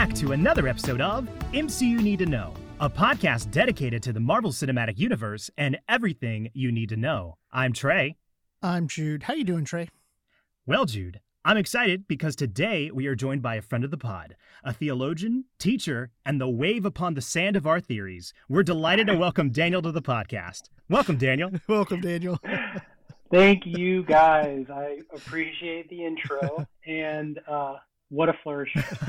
Hello, and welcome back to another episode of MCU Need to Know, a podcast dedicated to the Marvel Cinematic Universe and everything you need to know. I'm Trey. I'm Jude. How you doing, Trey? Well, Jude, I'm excited because today we are joined by a friend of the pod, a theologian, teacher, and the wave upon the sand of our theories. We're delighted to welcome Daniel to the podcast. Welcome, Daniel. Welcome, Daniel. Thank you, guys. I appreciate the intro, and uh, what a flourish.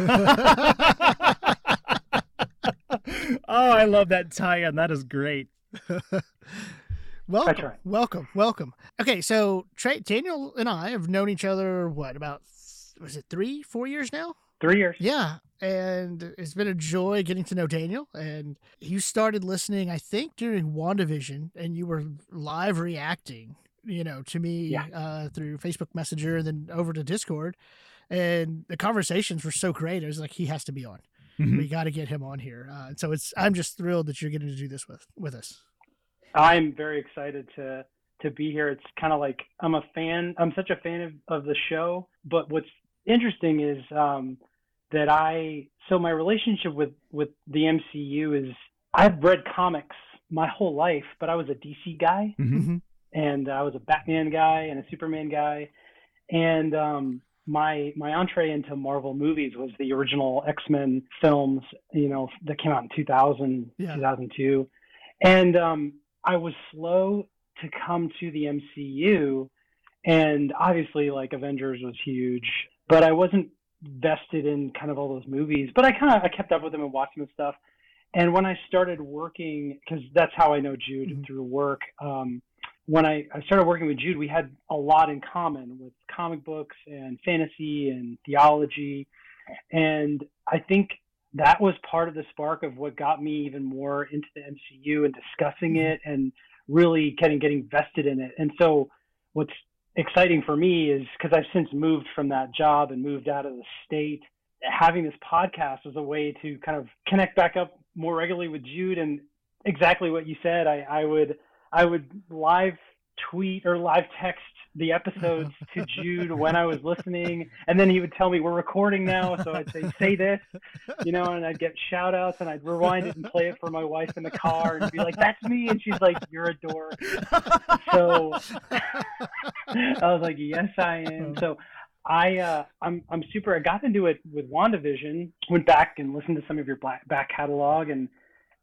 oh, I love that tie-in. That is great. welcome, right. welcome, welcome. Okay, so Trey, Daniel and I have known each other what about was it three, four years now? Three years. Yeah, and it's been a joy getting to know Daniel. And you started listening, I think, during WandaVision, and you were live reacting, you know, to me Yeah. uh, through Facebook Messenger and then over to Discord. And the conversations were so great. I was like, he has to be on. Mhm. We got to get him on here. Uh, so it's I'm just thrilled that you're getting to do this with with us. I'm very excited to to be here. It's kind of like I'm a fan. I'm such a fan of, of the show. But what's interesting is um, that I so my relationship with with the MCU is I've read comics my whole life, but I was a DC guy. Mhm. and I was a Batman guy and a Superman guy, and um, my my entree into Marvel movies was the original X Men films, you know, that came out in 2000, Yeah. 2002, and um, I was slow to come to the MCU, and obviously like Avengers was huge, but I wasn't vested in kind of all those movies, but I kind of I kept up with them and watched them and stuff. And when I started working, because that's how I know Jude Mhm. through work. Um, when I, I started working with Jude, we had a lot in common with comic books and fantasy and theology. And I think that was part of the spark of what got me even more into the MCU and discussing mm-hmm. it and really getting getting vested in it. And so what's exciting for me is because I've since moved from that job and moved out of the state. Having this podcast was a way to kind of connect back up more regularly with Jude and exactly what you said. I, I would I would live tweet or live text the episodes to Jude when I was listening, and then he would tell me we're recording now. So I'd say say this, you know, and I'd get shout outs and I'd rewind it and play it for my wife in the car and be like, "That's me," and she's like, "You're a dork." So I was like, "Yes, I am." So I uh, I'm I'm super. I got into it with WandaVision. Went back and listened to some of your black, back catalog and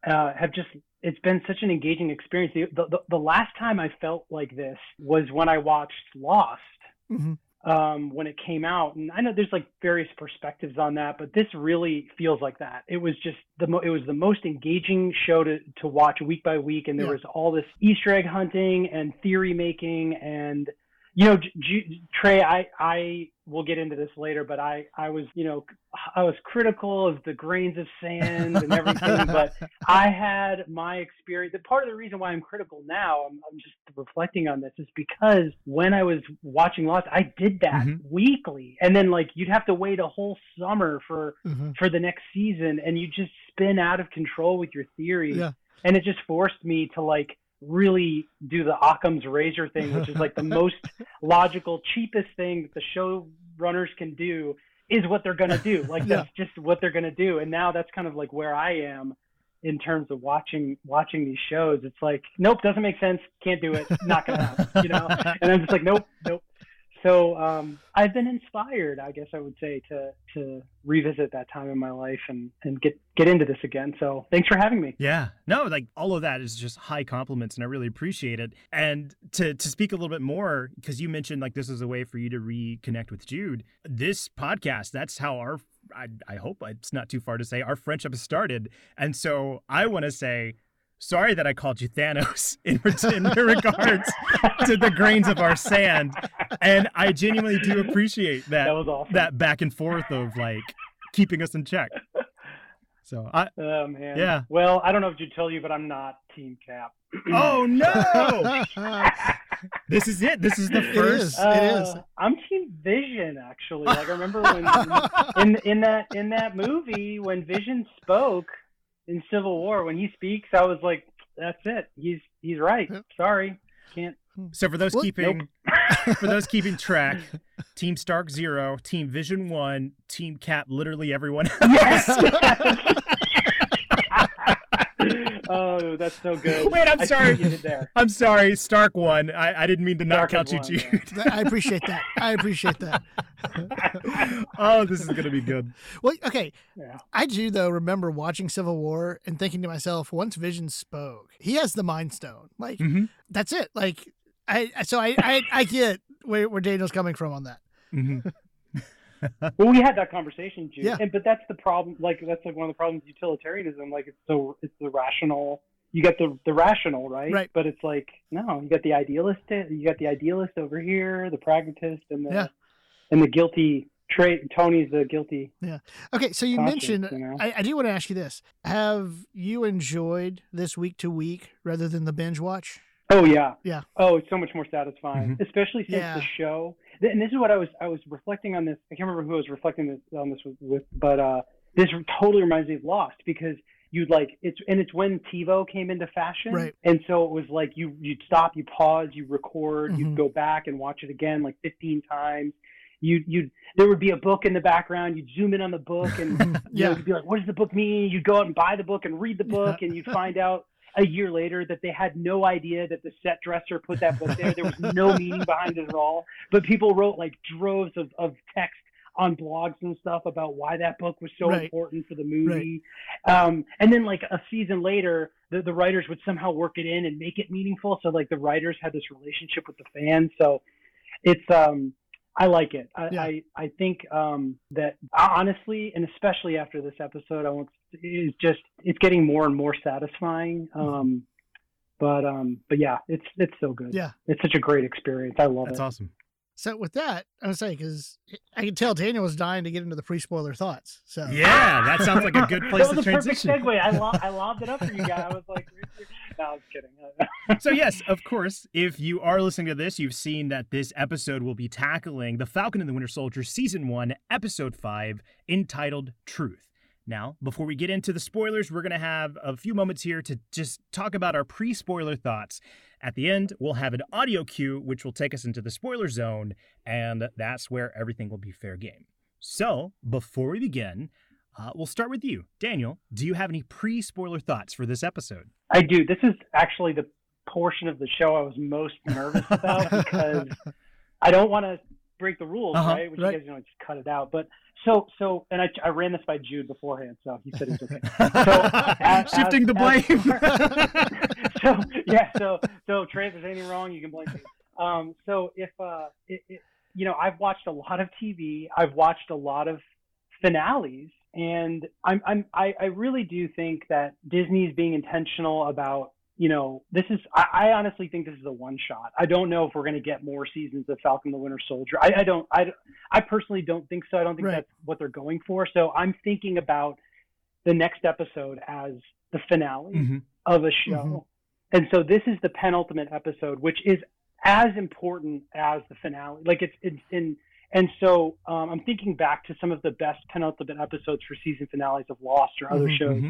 uh, have just. It's been such an engaging experience. The, the the last time I felt like this was when I watched Lost hmm um, when it came out. And I know there's like various perspectives on that, but this really feels like that. It was just the mo- it was the most engaging show to to watch week by week, and there Yeah. was all this Easter egg hunting and theory making, and you know, J- Trey, I I will get into this later, but I I was you know I was critical of the grains of sand and everything, but I had my experience. The part of the reason why I'm critical now, I'm, I'm just reflecting on this, is because when I was watching Lost, I did that Mhm. weekly, and then like you'd have to wait a whole summer for hmm for the next season, and you just spin out of control with your theory, Yeah. and it just forced me to like really do the Occam's razor thing, which is like the most logical, cheapest thing that the showrunners can do is what they're gonna do. Like Yeah. that's just what they're gonna do. And now that's kind of like where I am in terms of watching watching these shows. It's like, nope, doesn't make sense, can't do it, not gonna happen, you know? And I'm just like, nope, nope. So um, I've been inspired, I guess I would say, to to revisit that time in my life and and get get into this again. So thanks for having me. Yeah. No, like all of that is just high compliments and I really appreciate it. And to to speak a little bit more because you mentioned like this is a way for you to reconnect with Jude. This podcast, that's how our I, I hope it's not too far to say our friendship has started. And so I want to say sorry that I called you Thanos in, in regards to the grains of our sand. And I genuinely do appreciate that That was awesome. that back and forth of like keeping us in check. So I Oh man. Yeah. Well, I don't know if you tell you, but I'm not Team Cap. Oh no! This is it. This is the first. It is. Uh, I'm Team Vision actually. Like I remember when in in that in that movie when Vision spoke in Civil War when he speaks, I was like, that's it. He's he's right. Yep. Sorry, can't. Hmm. So for those What? keeping for those keeping track, Team Stark zero, Team Vision one, Team Cap literally everyone else. Yes. oh, that's no good. Wait, I'm sorry. what you did there. I'm sorry, Stark won. I, I didn't mean to not Stark count you, is one, Jude. I appreciate that. I appreciate that. oh, this is gonna be good. Well, okay. Yeah. I do though remember watching Civil War and thinking to myself, once Vision spoke, he has the Mind Stone. Like hmm that's it. Like I so I I, I get where, where Daniel's coming from on that. hmm Well, we had that conversation, Jude. Yeah. And but that's the problem. Like that's like one of the problems with utilitarianism. Like it's so it's the rational. You got the the rational, right? Right. But it's like no, you got the idealist. You got the idealist over here, the pragmatist, and the Yeah. and the guilty. Tony's the guilty. Yeah. Okay, so you mentioned you know? I, I do want to ask you this. Have you enjoyed this week to week rather than the binge watch? Oh yeah. Yeah. Oh, it's so much more satisfying, mm-hmm. especially since Yeah. the show. And this is what I was I was reflecting on this. I can't remember who I was reflecting this, on this with, with, but uh, this totally reminds me of Lost because you'd like it's and it's when TiVo came into fashion, Right. And so it was like you you'd stop, you pause, you record, Mhm. you'd go back and watch it again like 15 times. You you there would be a book in the background. You'd zoom in on the book and you know, Yeah. you'd be like, what does the book mean? You'd go out and buy the book and read the book, and you'd find out a year later that they had no idea that the set dresser put that book there. There was no meaning behind it at all. But people wrote like droves of, of text on blogs and stuff about why that book was so Right. important for the movie. Um, and then like a season later, the, the writers would somehow work it in and make it meaningful. So like the writers had this relationship with the fans. So it's um I like it. I, Yeah. I, I think um, that honestly, and especially after this episode, I want is just it's getting more and more satisfying. Um, but um, but yeah, it's it's so good. Yeah. it's such a great experience. I love That's it. That's awesome. So with that, I would say because I can tell Daniel was dying to get into the pre-spoiler thoughts. So Yeah, that sounds like a good place that was to a perfect transition. segue. I, lo- I lobbed it up for you guys. I was like, no, I was kidding. so yes, of course, if you are listening to this, you've seen that this episode will be tackling The Falcon and the Winter Soldier season 1, episode 5, entitled Truth. Now, before we get into the spoilers, we're going to have a few moments here to just talk about our pre-spoiler thoughts. At the end, we'll have an audio cue which will take us into the spoiler zone, and that's where everything will be fair game. So, before we begin, uh, we'll start with you. Daniel, do you have any pre-spoiler thoughts for this episode? I do. This is actually the portion of the show I was most nervous about because I don't want to break the rules, Uh-huh, right? Which right. you guys you know just cut it out. But so so, and I I ran this by Jude beforehand, so he said it's okay. as- Shifting the as- blame. so yeah, so so Trey, if there's anything wrong, you can blame me. Um, so if uh, it, it, you know, I've watched a lot of TV. I've watched a lot of finales, and I'm I'm I, I really do think that Disney's being intentional about you know this is I, I honestly think this is a one shot. I don't know if we're going to get more seasons of Falcon the Winter Soldier. I, I don't I I personally don't think so. I don't think Right. that's what they're going for. So I'm thinking about the next episode as the finale Mhm. of a show. Mhm. And so this is the penultimate episode, which is as important as the finale. Like it's it's in and so um, I'm thinking back to some of the best penultimate episodes for season finales of Lost or other Mhm, shows.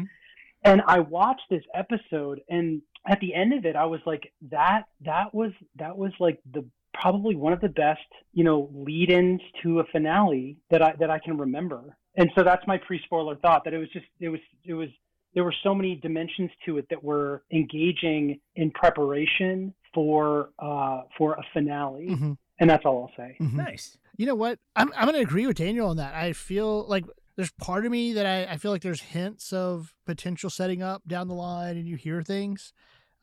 And I watched this episode and at the end of it I was like that that was that was like the probably one of the best, you know, lead-ins to a finale that I that I can remember. And so that's my pre-spoiler thought that it was just it was it was there were so many dimensions to it that were engaging in preparation for uh, for a finale, Mhm, and that's all I'll say. mhm. Nice. You know what? I'm I'm gonna agree with Daniel on that. I feel like there's part of me that I, I feel like there's hints of potential setting up down the line, and you hear things.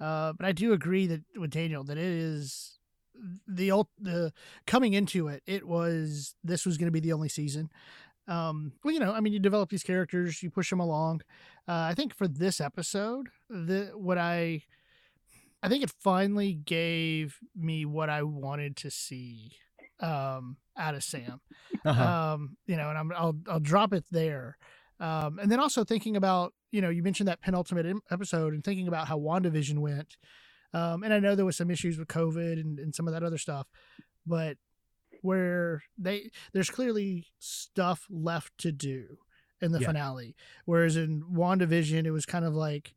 Uh, but I do agree that with Daniel that it is the ult- the coming into it. It was this was going to be the only season. Um, well, you know, I mean, you develop these characters, you push them along. Uh, I think for this episode, the what I I think it finally gave me what I wanted to see um, out of Sam. Uh-huh. Um, you know, and I'm, I'll I'll drop it there. Um, and then also thinking about you know you mentioned that penultimate episode and thinking about how WandaVision went. Um, and I know there was some issues with COVID and, and some of that other stuff, but where they there's clearly stuff left to do in the Yeah. finale. Whereas in WandaVision, it was kind of like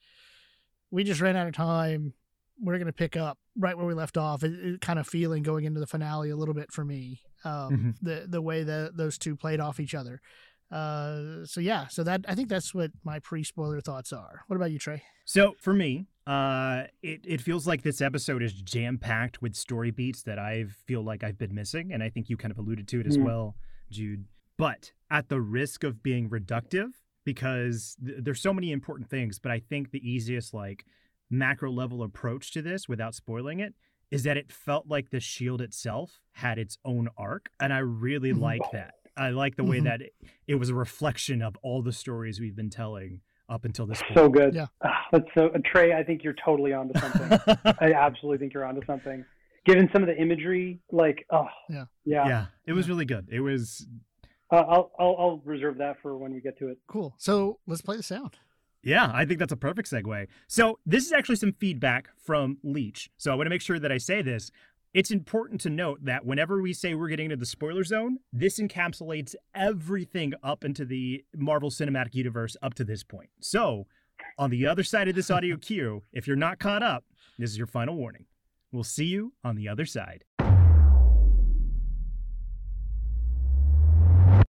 we just ran out of time. We're going to pick up right where we left off. It, it kind of feeling going into the finale a little bit for me. Um, Mhm. The the way that those two played off each other. Uh, so yeah, so that I think that's what my pre spoiler thoughts are. What about you, Trey? So for me, uh, it, it feels like this episode is jam packed with story beats that I feel like I've been missing. And I think you kind of alluded to it as Mm. well, Jude. But at the risk of being reductive, because th- there's so many important things, but I think the easiest, like, macro level approach to this without spoiling it is that it felt like the shield itself had its own arc. And I really Mhm. like that. I like the way Mhm. that it, it was a reflection of all the stories we've been telling up until this point. So good. Yeah. Ah, that's so Trey. I think you're totally onto something. I absolutely think you're onto something. Given some of the imagery, like oh Yeah. yeah. yeah, it was really good. It was Uh, I'll, I'll I'll reserve that for when we get to it. Cool. So let's play the sound. Yeah, I think that's a perfect segue. So, this is actually some feedback from Leech. So, I want to make sure that I say this. It's important to note that whenever we say we're getting into the spoiler zone, this encapsulates everything up into the Marvel Cinematic Universe up to this point. So, on the other side of this audio cue, if you're not caught up, this is your final warning. We'll see you on the other side.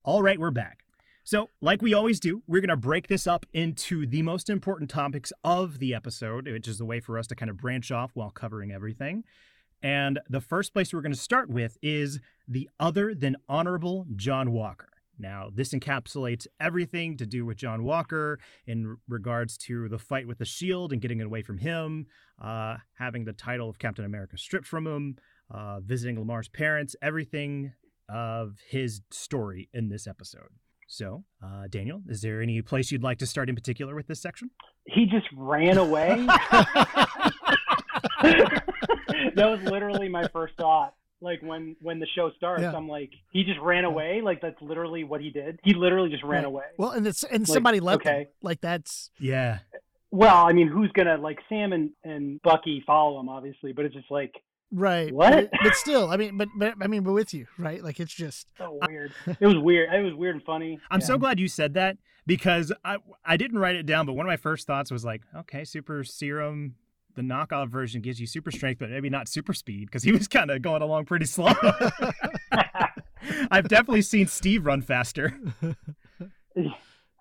All right, we're back. So, like we always do, we're going to break this up into the most important topics of the episode, which is a way for us to kind of branch off while covering everything. And the first place we're going to start with is the other than honorable John Walker. Now, this encapsulates everything to do with John Walker in regards to the fight with the Shield and getting it away from him, uh, having the title of Captain America stripped from him, uh, visiting Lamar's parents, everything of his story in this episode. So, uh, Daniel, is there any place you'd like to start in particular with this section? He just ran away. that was literally my first thought. Like when when the show starts, Yeah. I'm like, he just ran away. Like that's literally what he did. He literally just ran Right. away. Well, and it's and Like, somebody left them. okay. Like that's Yeah. Well, I mean, who's gonna like Sam and and Bucky follow him, obviously, but it's just like right. What? But, but still, I mean, but but I mean, but with you, right? Like it's just so weird. it was weird. It was weird and funny. I'm Yeah. so glad you said that because I I didn't write it down, but one of my first thoughts was like, okay, super serum. The knockoff version gives you super strength, but maybe not super speed because he was kind of going along pretty slow. I've definitely seen Steve run faster.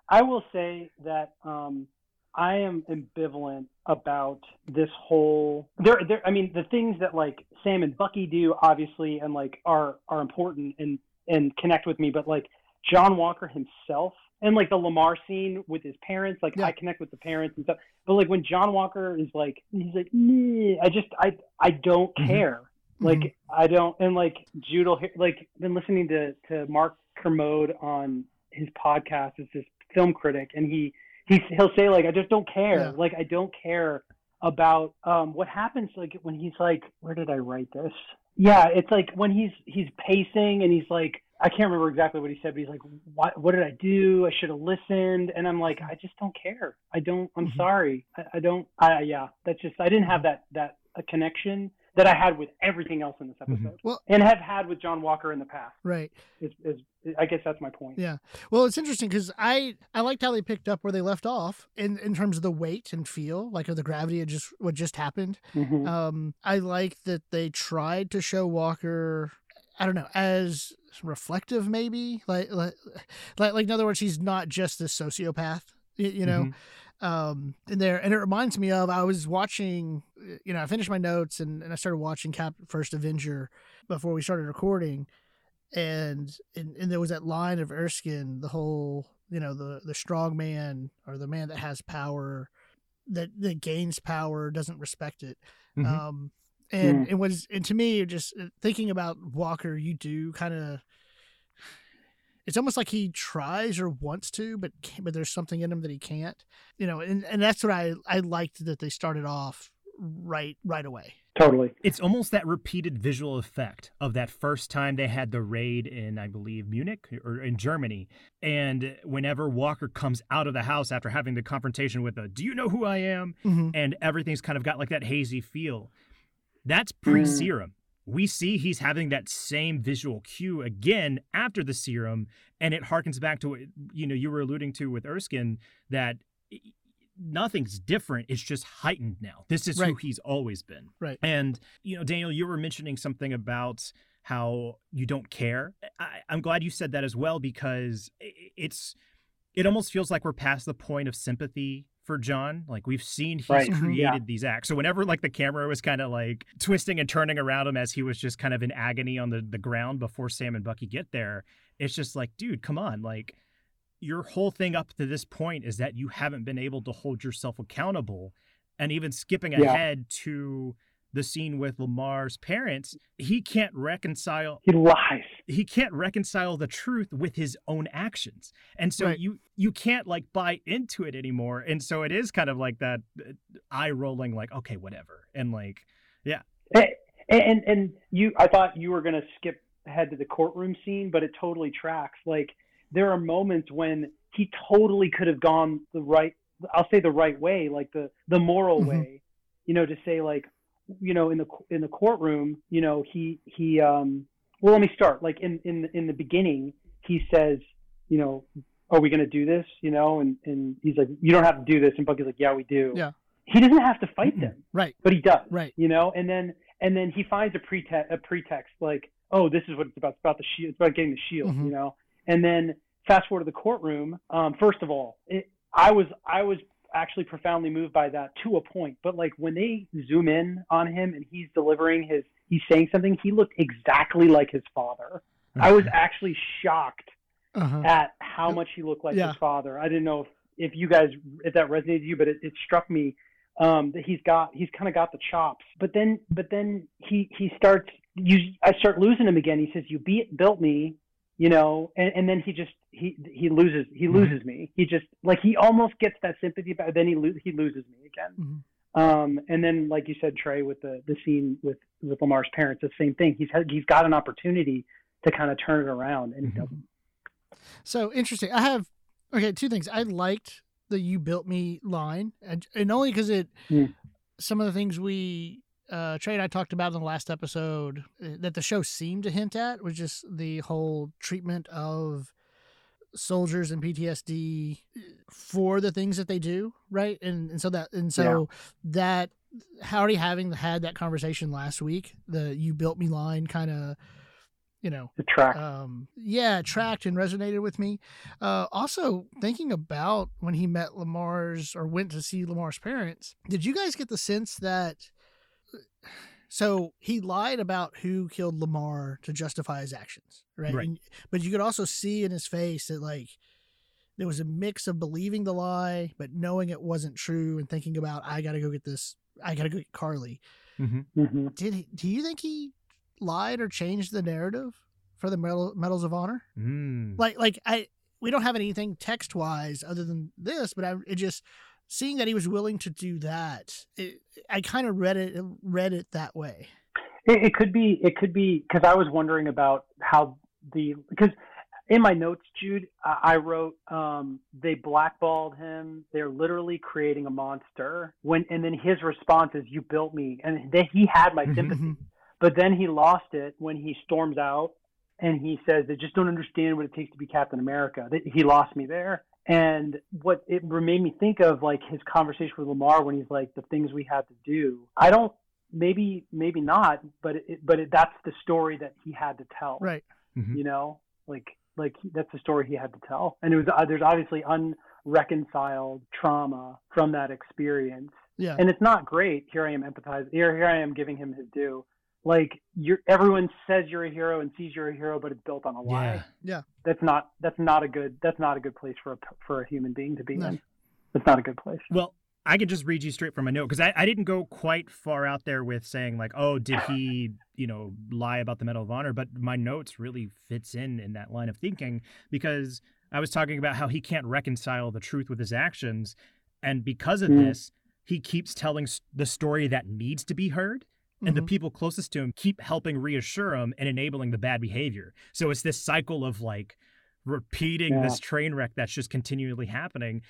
I will say that um, I am ambivalent about this whole. There, there. I mean, the things that like Sam and Bucky do, obviously, and like are are important and and connect with me. But like John Walker himself, and like the Lamar scene with his parents, like Yeah. I connect with the parents and stuff. But like when John Walker is like, he's like, "Meh," I just, I, I don't Mhm. care. Like I don't, and like Jude will like been listening to to Mark Kermode on his podcast as this film critic, and he he he'll say like I just don't care, Yeah. like I don't care about um what happens like when he's like where did I write this? Yeah, it's like when he's he's pacing and he's like I can't remember exactly what he said, but he's like, "What? What did I do? I should have listened." And I'm like, "I just don't care. I don't. I'm Mhm. sorry. I, I don't. I yeah. That's just. I didn't have that that a connection that I had with everything else in this Mhm. episode, Well- and have had with John Walker in the past. right. Is, is, I guess that's my point. Yeah. Well, it's interesting because I I liked how they picked up where they left off in in terms of the weight and feel, like of the gravity of just what just happened. Mhm. Um, I like that they tried to show Walker. I don't know as reflective, maybe like like like, like in other words, he's not just this sociopath. You know, um, in there, and it reminds me of I was watching. You know, I finished my notes and, and I started watching Cap First Avenger before we started recording, and, and and there was that line of Erskine, the whole you know the the strong man or the man that has power, that that gains power doesn't respect it. Mhm. Um, and it was, and to me, just uh, thinking about Walker, you do kind of. It's almost like he tries or wants to, but can't, but there's something in him that he can't, you know, and, and that's what I I liked that they started off right right away. Totally. It's almost that repeated visual effect of that first time they had the raid in, I believe, Munich or in Germany. And whenever Walker comes out of the house after having the confrontation with a, do you know who I am? Mm-hmm. And everything's kind of got like that hazy feel. That's pre serum. We see he's having that same visual cue again after the serum. And it harkens back to what, you know, you were alluding to with Erskine that nothing's different. It's just heightened now. This is who he's always been. Right. And, you know, Daniel, you were mentioning something about how you don't care. I, I'm glad you said that as well because it's it almost feels like we're past the point of sympathy for John. Like we've seen he's Right. Mhm. created Yeah. these acts. So whenever like the camera was kind of like twisting and turning around him as he was just kind of in agony on the, the ground before Sam and Bucky get there, it's just like, dude, come on. Like your whole thing up to this point is that you haven't been able to hold yourself accountable. And even skipping Yeah. ahead to the scene with Lamar's parents, he can't reconcile He lies. He can't reconcile the truth with his own actions and so Right. you you can't like buy into it anymore and so it is kind of like that uh, eye rolling like okay whatever and like And, and and you, I thought you were going to skip ahead to the courtroom scene, but it totally tracks. Like there are moments when he totally could have gone the right. I'll say the right way, like the the moral Mhm. way. You know, to say like, you know, in the in the courtroom, you know, he he. um Well, let me start. Like in in in the beginning, he says, you know, are we going to do this? You know, and and he's like, you don't have to do this, and Bucky's like, yeah, we do. Yeah. He doesn't have to fight them, Right. but he does Right. you know and then and then he finds a pretext a pretext like oh this is what it's about it's about the shield it's about getting the shield Mhm. you know and then fast forward to the courtroom um first of all it, i was i was actually profoundly moved by that to a point but like when they zoom in on him and he's delivering his he's saying something he looked exactly like his father i was actually shocked Uh-huh. at how much he looked like Yeah. his father. I didn't know if, if you guys if that resonated with you, but it, it struck me um, that he's got he's kind of got the chops. But then but then he he starts you I start losing him again. He says you beat built me, you know, and, and then he just he he loses he Mm-hmm. loses me. He just like he almost gets that sympathy, but then he lo- he loses me again. Mhm. Um, and then, like you said, Trey, with the, the scene with, with Lamar's parents, the same thing. He's had, he's got an opportunity to kind of turn it around, and he Mhm. doesn't. So interesting. I have okay two things. I liked the "you built me" line, and, and only because it Mm. some of the things we uh, and I talked about in the last episode uh, that the show seemed to hint at was just the whole treatment of soldiers and PTSD for the things that they do, right? And and so that and so that already having had that conversation last week, the "you built me" line kind of you know The track. um yeah tracked and resonated with me uh also thinking about when he met lamar's or went to see lamar's parents did you guys get the sense that so he lied about who killed lamar to justify his actions right, Right. And- but you could also see in his face that like there was a mix of believing the lie but knowing it wasn't true and thinking about i gotta go get this i gotta go get Karli Mhm. hmm did he, do you think he lied or changed the narrative for the medal, medals of honor Mm. like like i we don't have anything text wise other than this but i it just seeing that he was willing to do that it, i kind of read it read it that way It, it could be. It could be because I was wondering about how the because in my notes, Jude, I, I wrote um, they blackballed him. They're literally creating a monster. When and then his response is, "You built me," and then he had my sympathy. But then he lost it when he storms out and he says, "They just don't understand what it takes to be Captain America." He lost me there. And what it made me think of, like his conversation with Lamar when he's like, "The things we had to do." I don't. Maybe, maybe not. But it, but it, that's the story that he had to tell. right Mhm. You know, like like that's the story he had to tell. And it was uh, there's obviously unreconciled trauma from that experience yeah and it's not great. Here I am empathizing. Here, here I am giving him his due. Like you're, everyone says you're a hero and sees you're a hero, but it's built on a lie. Yeah. That's not. That's not a good. That's not a good place for a for a human being to be No. in. It's not a good place. Well, I could just read you straight from my note because I, I didn't go quite far out there with saying like, oh, did he, you know, lie about the Medal of Honor? But my notes really fits in in that line of thinking because I was talking about how he can't reconcile the truth with his actions, and because of Mm. this, he keeps telling the story that needs to be heard. And the Mhm. people closest to him keep helping reassure him and enabling the bad behavior. So it's this cycle of like repeating Yeah. this train wreck that's just continually happening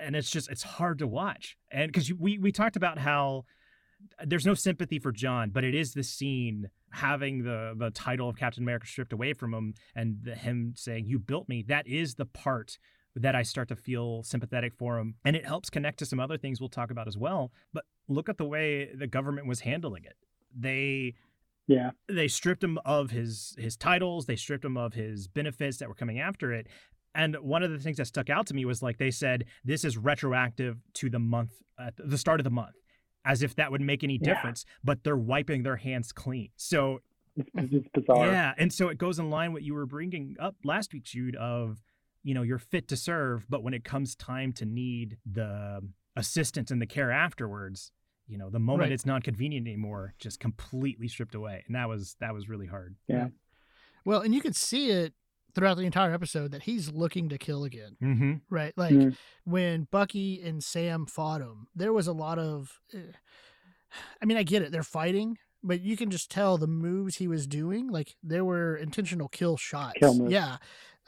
and it's just it's hard to watch and because we we talked about how there's no sympathy for john but it is the scene having the the title of captain america stripped away from him and the, him saying you built me that is the part that i start to feel sympathetic for him and it helps connect to some other things we'll talk about as well but look at the way the government was handling it they Yeah. They stripped him of his his titles. They stripped him of his benefits that were coming after it. And one of the things that stuck out to me was like they said this is retroactive to the month at the start of the month, as if that would make any Yeah. difference. But they're wiping their hands clean. So It's, it's bizarre. yeah, and so it goes in line what you were bringing up last week, Jude. Of you know you're fit to serve, but when it comes time to need the assistance and the care afterwards, you know the moment Right. it's not convenient anymore, just completely stripped away, and that was that was really hard. Yeah. Well, and you could see it throughout the entire episode that he's looking to kill again, Mm-hmm. right? Like Mm. when Bucky and Sam fought him, there was a lot of. eh, I mean, I get it; they're fighting, but you can just tell the moves he was doing. Like there were intentional kill shots. Kill. Yeah.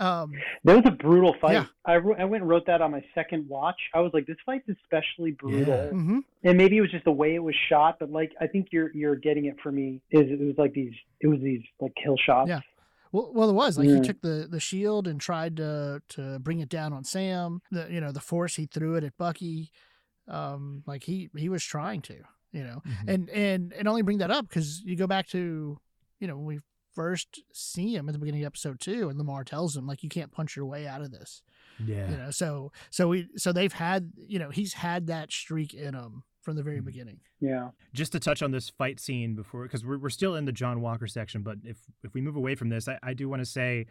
Um, That was a brutal fight. Yeah. I, I went and wrote that on my second watch. I was like, this fight's especially brutal. Yeah. mhm. And maybe it was just the way it was shot, but like I think you're you're getting it for me. Is it was like these it was these like kill shots. Yeah. Well, well, it was like Yeah. he took the the shield and tried to to bring it down on Sam. The you know the force he threw it at Bucky. Um, like he he was trying to, you know, Mm-hmm. and and and only bring that up because you go back to you know when we first see him at the beginning of episode two, and Lamar tells him like you can't punch your way out of this, yeah, you know. So so we so they've had you know he's had that streak in him from the very Mhm. beginning. Yeah. just to touch on this fight scene before because we're, we're still in the john walker section but if if we move away from this i, I do want to say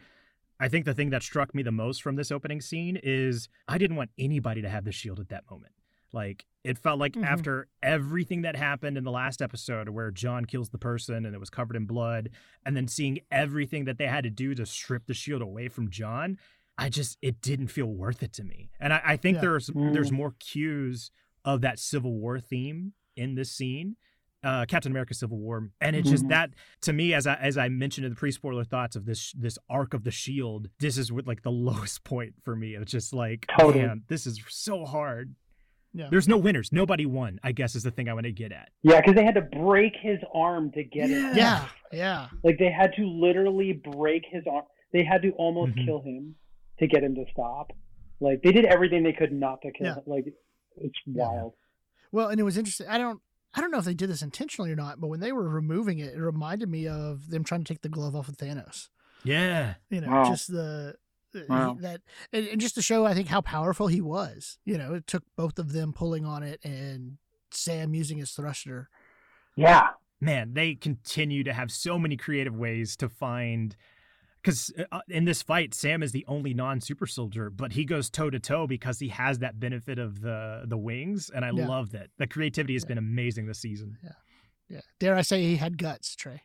i think the thing that struck me the most from this opening scene is i didn't want anybody to have the shield at that moment like it felt like Mhm. after everything that happened in the last episode where john kills the person and it was covered in blood and then seeing everything that they had to do to strip the shield away from john i just it didn't feel worth it to me and i, I think Yeah. there's Mm. there's more cues of that civil war theme in this scene uh, Captain America: Civil War, and it's just Mhm. that to me, as I as I mentioned in the pre-spoiler thoughts of this this arc of the Shield, this is with like the lowest point for me. It's just like, Totally. man, this is so hard. Yeah. There's no winners. Nobody won. I guess is the thing I want to get at. Yeah, because they had to break his arm to get it. Yeah, yeah. Like they had to literally break his arm. They had to almost Mhm. kill him to get him to stop. Like they did everything they could not to kill Yeah. him. Like it's Yeah. wild. Well, and it was interesting. I don't I don't know if they did this intentionally or not, but when they were removing it, it reminded me of them trying to take the glove off of Thanos. Yeah, You know, Wow. just the Wow. that and, and just to show I think how powerful he was. You know, it took both of them pulling on it and Sam using his thruster. Yeah. man, they continue to have so many creative ways to find. Because uh, in this fight, Sam is the only non-super soldier, but he goes toe to toe because he has that benefit of the the wings, and I Yeah. love that. The creativity has Yeah. been amazing this season. Yeah yeah, dare I say he had guts, Trey?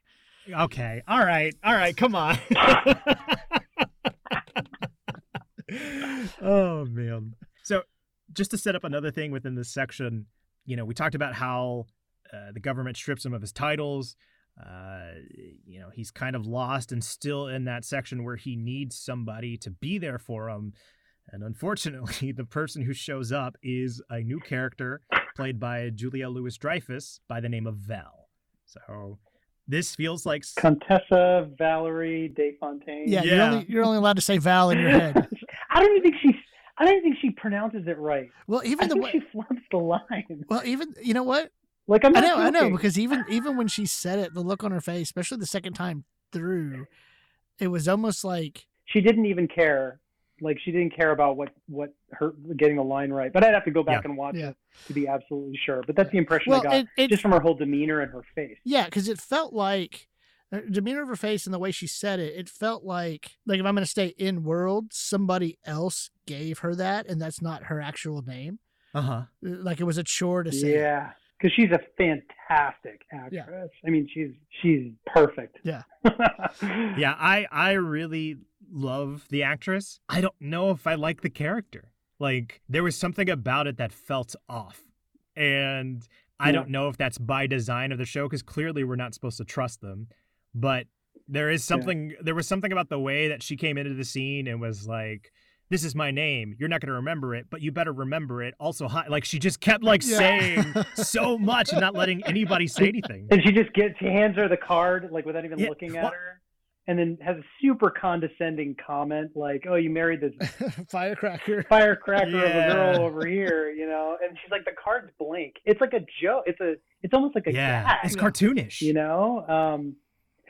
Okay. All right. All right. Come on. oh man. So just to set up another thing within this section, you know, we talked about how uh, the government strips him of his titles. Uh, you know, he's kind of lost and still in that section where he needs somebody to be there for him. And unfortunately, the person who shows up is a new character played by Julia Louis Dreyfus by the name of Val. So this feels like Contessa Valerie De Fontaine. Yeah, you're only you're only allowed to say Val in your head. I don't even think she. I don't even think she pronounces it right. Well, I even the think way. she flubs the line. Well, even you know what? Like I'm I know, I know, because even even when she said it, the look on her face, especially the second time through, it was almost like she didn't even care. Like she didn't care about what what her getting the line right. But I'd have to go back Yeah. and watch Yeah. it to be absolutely sure. But that's the impression well, I got it, it just from her whole demeanor and her face. Yeah, because it felt like her demeanor of her face and the way she said it. It felt like like if I'm going to stay in world, somebody else gave her that, and that's not her actual name. uh-huh. Like it was a chore to say. Yeah, because she's a fantastic actress. Yeah. I mean, she's she's perfect. Yeah. Yeah, I I really love the actress. I don't know if I like the character. Like there was something about it that felt off. And I Yeah. don't know if that's by design of the show cuz clearly we're not supposed to trust them. But there is something there was something about the way that she came into the scene and was like this is my name. You're not going to remember it, but you better remember it. Also, hi. Like she just kept like Yeah. saying so much and not letting anybody say anything. And she just gets, she hands her the card, like without even Yeah, looking at what- her, and then has a super condescending comment, like, "Oh, you married this Firecracker. firecracker of a girl over here," you know? And she's like, "The card's blank. It's like a joke. It's a, it's almost like a Yeah, gag, it's cartoonish. you know?" Um,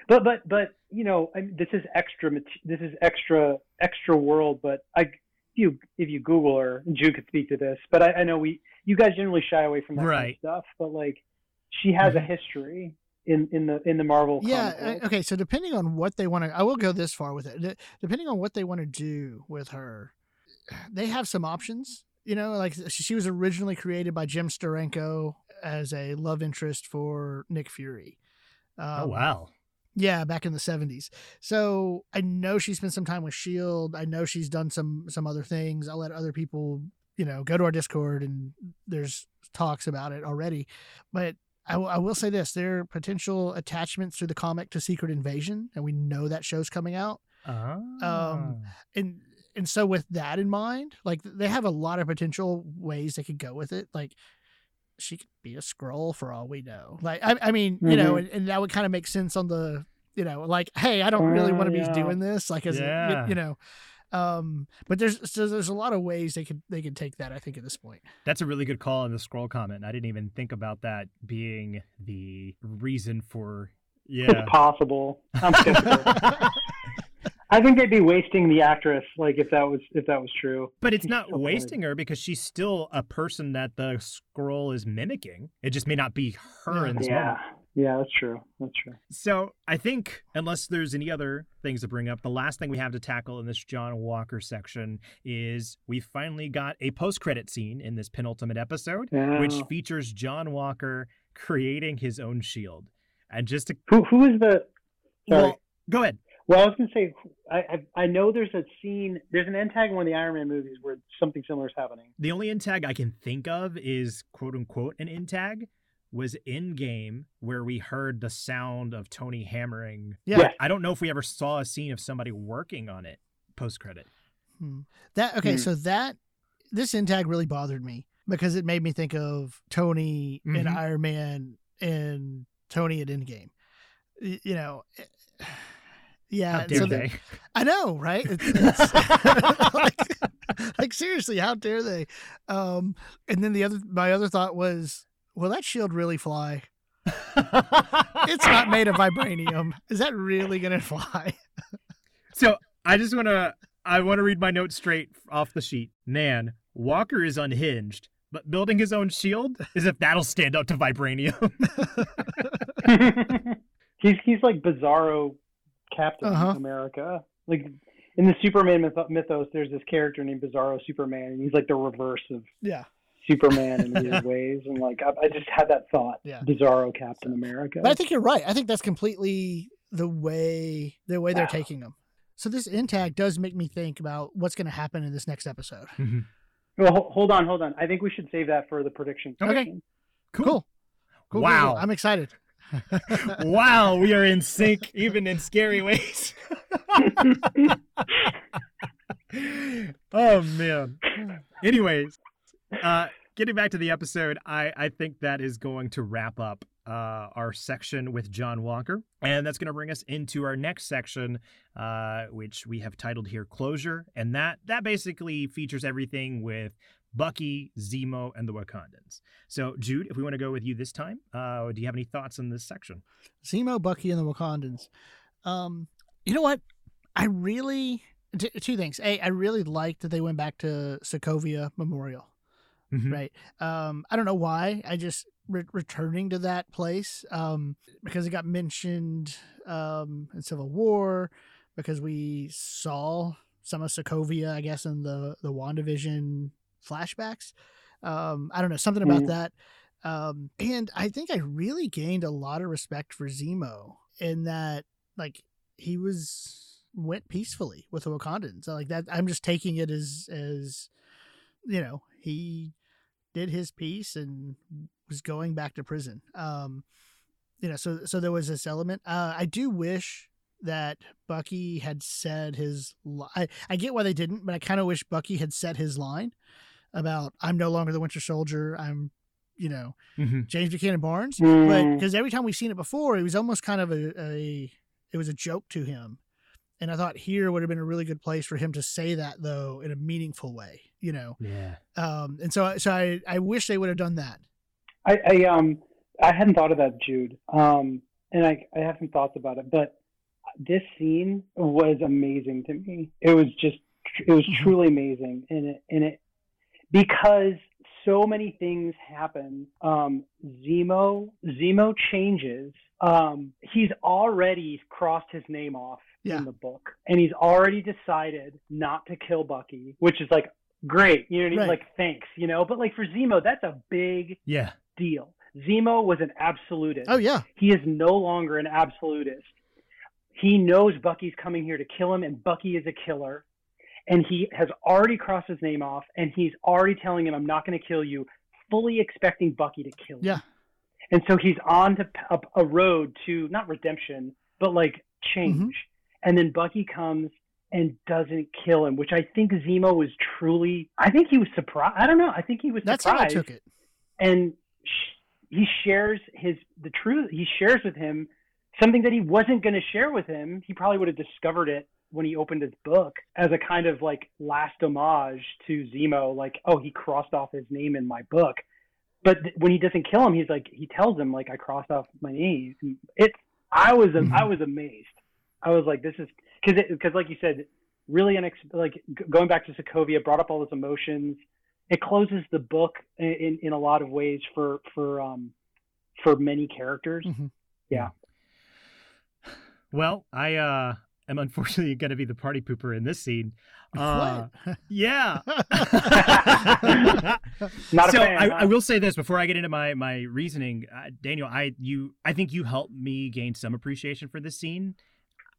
but but but you know, I mean, this is extra. This is extra extra world. But I, if you if you Google her, Jude could speak to this. But I, I know we you guys generally shy away from that right. kind of stuff. But like, she has mm-hmm. a history in in the in the Marvel. Yeah. Okay. So depending on what they want to, I will go this far with it. Depending on what they want to do with her, they have some options. You know, like she was originally created by Jim Steranko as a love interest for Nick Fury. Oh, um, oh wow! Yeah, back in the seventies. So I know she spent some time with Shield. I know she's done some some other things. I'll let other people, you know, go to our Discord and there's talks about it already. But I, w- I will say this: there are potential attachments through the comic to Secret Invasion, and we know that show's coming out. Oh. Um, and and so with that in mind, like they have a lot of potential ways they could go with it. Like she could be a Skrull for all we know. Like I, I mean, mm-hmm. you know, mm-hmm. and, and, that would kind of make sense on the, you know, like, hey, I don't really want to yeah. be doing this, like as yeah. a, you know. Um, but there's so there's a lot of ways they could they could take that. I think at this point. That's a really good call on the Skrull comment. I didn't even think about that being the reason for yeah. It's possible. I'm I think they'd be wasting the actress, like if that was if that was true. But it's not wasting her because she's still a person that the Skrull is mimicking. It just may not be her in this yeah. moment. Yeah, that's true. That's true. So I think, unless there's any other things to bring up, the last thing we have to tackle in this John Walker section is we finally got a post-credit scene in this penultimate episode, yeah. which features John Walker creating his own shield. And just to who who is the sorry. Well, go ahead. Well, I was going to say, I, I, I know there's a scene, there's an end tag in one of the Iron Man movies where something similar is happening. The only end tag I can think of is quote unquote an end tag was in game where we heard the sound of Tony hammering. Yeah. I don't know if we ever saw a scene of somebody working on it post credit. Hmm. That okay, hmm. so that this end tag really bothered me because it made me think of Tony mm-hmm. and Iron Man and Tony at Endgame. You know, yeah, how dare so they? I know, right? It's, it's like, like, seriously, how dare they? Um, and then the other, my other thought was, will that shield really fly? it's not made of vibranium. Is that really going to fly? so I just want to, I want to read my notes straight off the sheet. Man, Walker is unhinged, but building his own shield is if that'll stand up to vibranium. he's he's like Bizarro Captain uh-huh. America. Like in the Superman myth- mythos, there's this character named Bizarro Superman, and he's like the reverse of yeah Superman in weird ways. And like I, I, just had that thought, yeah. Bizarro Captain America. But I think you're right. I think that's completely the way the way they're taking them. So this end tag does make me think about what's going to happen in this next episode. Mm-hmm. Well, hold on, hold on. I think we should save that for the prediction. Okay. Cool. Cool. cool. Wow. Cool. I'm excited wow, we are in sync, even in scary ways. oh man. Anyways, uh, getting back to the episode, I I think that is going to wrap up uh, our section with John Walker, and that's going to bring us into our next section, uh, which we have titled here "Closure," and that that basically features everything with Bucky, Zemo, and the Wakandans. So, Jude, if we want to go with you this time, uh, do you have any thoughts on this section? Zemo, Bucky, and the Wakandans. Um, you know what? I really t- two things. A, I really liked that they went back to Sokovia Memorial. Mm-hmm. Right. Um, I don't know why. I just re- returning to that place um, because it got mentioned um, in Civil War because we saw some of Sokovia, I guess, in the the Wandavision flashbacks. Um, I don't know something about mm. that. Um, and I think I really gained a lot of respect for Zemo in that, like, he was went peacefully with the Wakandans. So, like that, I'm just taking it as as you know he did his piece and was going back to prison. Um, you know, so so there was this element. Uh, I do wish that Bucky had said his. Li- I I get why they didn't, but I kind of wish Bucky had said his line about I'm no longer the Winter Soldier. I'm, you know, mm-hmm. James Buchanan Barnes. Mm. But because every time we've seen it before, it was almost kind of a, a it was a joke to him. And I thought here would have been a really good place for him to say that though in a meaningful way, you know. Yeah. Um. And so so I I wish they would have done that. I I um I hadn't thought of that, Jude. Um. and I, I have some thoughts about it, but this scene was amazing to me. It was just, it was Mhm. truly amazing, and it, and it, because so many things happen. Um, Zemo, Zemo changes. Um, he's already crossed his name off Yeah. in the book, and he's already decided not to kill Bucky, which is like great. You know? Right. like thanks, you know. But like for Zemo, that's a big Yeah. deal. Zemo was an absolutist. Oh yeah. He is no longer an absolutist. He knows Bucky's coming here to kill him, and Bucky is a killer. And he has already crossed his name off, and he's already telling him, I'm not going to kill you, fully expecting Bucky to kill him. Yeah. And so he's on to a, a road to not redemption, but like change. Mm-hmm. And then Bucky comes and doesn't kill him, which I think Zemo was truly, I think he was surprised. I don't know. I think he was That's how I took it. and sh- he shares his the truth he shares with him something that he wasn't going to share with him he probably would have discovered it when he opened his book as a kind of like last homage to zemo like oh he crossed off his name in my book but th- when he doesn't kill him he's like he tells him like i crossed off my name it i was Mm-hmm. i was amazed i was like this is because because like you said really unex- like g- going back to sokovia brought up all those emotions it closes the book in, in, in a lot of ways for for um for many characters. Mhm. Well, I uh am unfortunately going to be the party pooper in this scene. Uh, What? yeah. Not a so fan. I, huh? I will say this before I get into my my reasoning, uh, Daniel. I you I think you helped me gain some appreciation for this scene.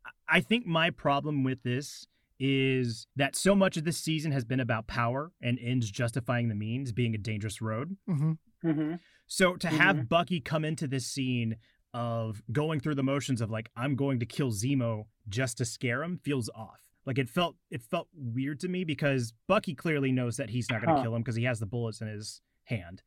I- I think my problem with this is that so much of this season has been about power and ends justifying the means being a dangerous road. Mhm. Mhm. So to have Mhm. Bucky come into this scene of going through the motions of like I'm going to kill Zemo just to scare him feels off. Like it felt it felt weird to me because Bucky clearly knows that he's not going to Huh. kill him because he has the bullets in his hand.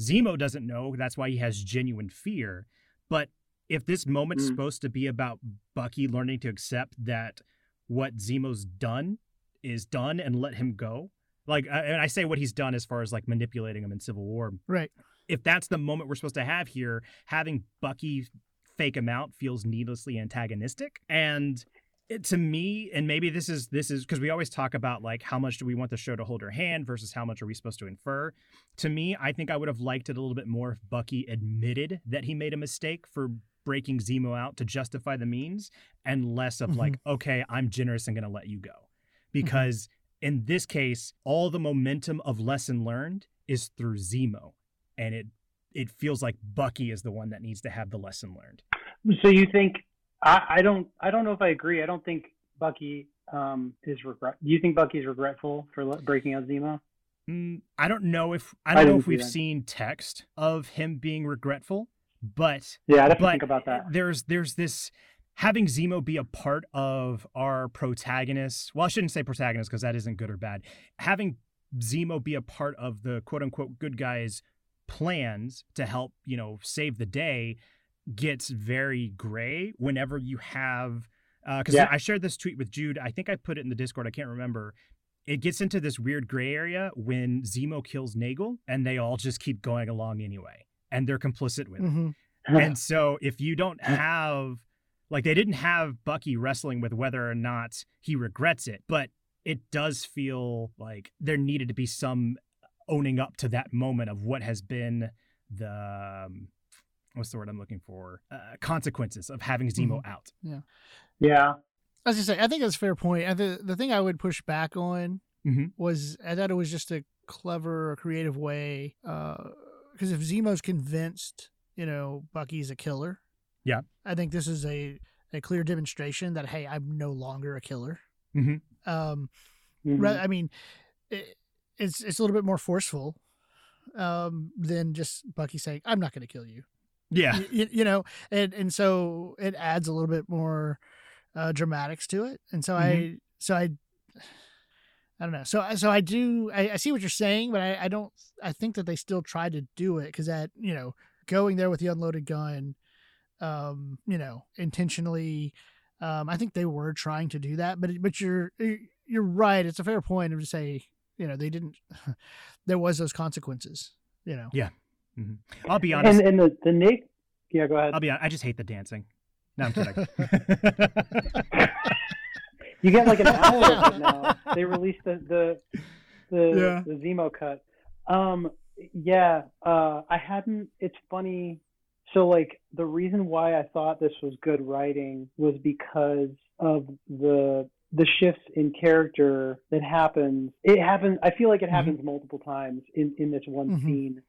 Zemo doesn't know, that's why he has genuine fear. But if this moment's Mm. supposed to be about Bucky learning to accept that what Zemo's done is done and let him go, like and I say what he's done as far as like manipulating him in Civil War, Right. if that's the moment we're supposed to have here, having Bucky fake him out feels needlessly antagonistic. And it, to me, and maybe this is this is because we always talk about like how much do we want the show to hold her hand versus how much are we supposed to infer. To me, I think I would have liked it a little bit more if Bucky admitted that he made a mistake for breaking Zemo out to justify the means, and less of like, mm-hmm. okay, I'm generous and gonna let you go, mm-hmm. because in this case, all the momentum of lesson learned is through Zemo, and it it feels like Bucky is the one that needs to have the lesson learned. So you think I, I don't I don't know if I agree. I don't think Bucky um is regret. Do you think Bucky's regretful for le- breaking out Zemo? Mm, I don't know if I I don't know if we've that. seen text of him being regretful, but Yeah, I'd have to think about that. there's there's this having Zemo be a part of our protagonist. Well, I shouldn't say protagonist because that isn't good or bad. Having Zemo be a part of the quote unquote good guys' plans to help you know save the day gets very gray whenever you have uh because Yeah. I shared this tweet with Jude. I think I put it in the Discord. I can't remember. It gets into this weird gray area when Zemo kills Nagel, and they all just keep going along anyway, and they're complicit with it. hmm And so if you don't have like they didn't have Bucky wrestling with whether or not he regrets it, but it does feel like there needed to be some owning up to that moment of what has been the um, what's the word I'm looking for? Uh, consequences of having Zemo out. yeah. Yeah. As you say, I think that's a fair point. I the the thing I would push back on Mhm. was I thought it was just a clever, creative way. Because if Zemo's convinced, you know, Bucky's a killer, Yeah. I think this is a a clear demonstration that hey, I'm no longer a killer. Mhm. Um, Mhm. Ra- I mean, it, it's it's a little bit more forceful um, than just Bucky saying, "I'm not going to kill you." Yeah. Y- y- you, know, and and so it adds a little bit more uh, dramatics to it. And so I so I I don't know. So I- so I do I, I see what you're saying, but I, I don't I think that they still tried to do it because that you know going there with the unloaded gun, um, you know, intentionally. Um, I think they were trying to do that, but but you're you're right. It's a fair point of to say you know they didn't. there was those consequences. You know. Yeah. I'll be honest. And and the the Nag- yeah, go ahead. I'll be honest, I just hate the dancing. No, I'm kidding. You get like an hour of it now. They released the the the, Yeah. the Zemo cut. Um, yeah, uh, I hadn't. It's funny. So like the reason why I thought this was good writing was because of the the shifts in character that happens. It happens. I feel like it happens multiple times in in this one Mhm. scene,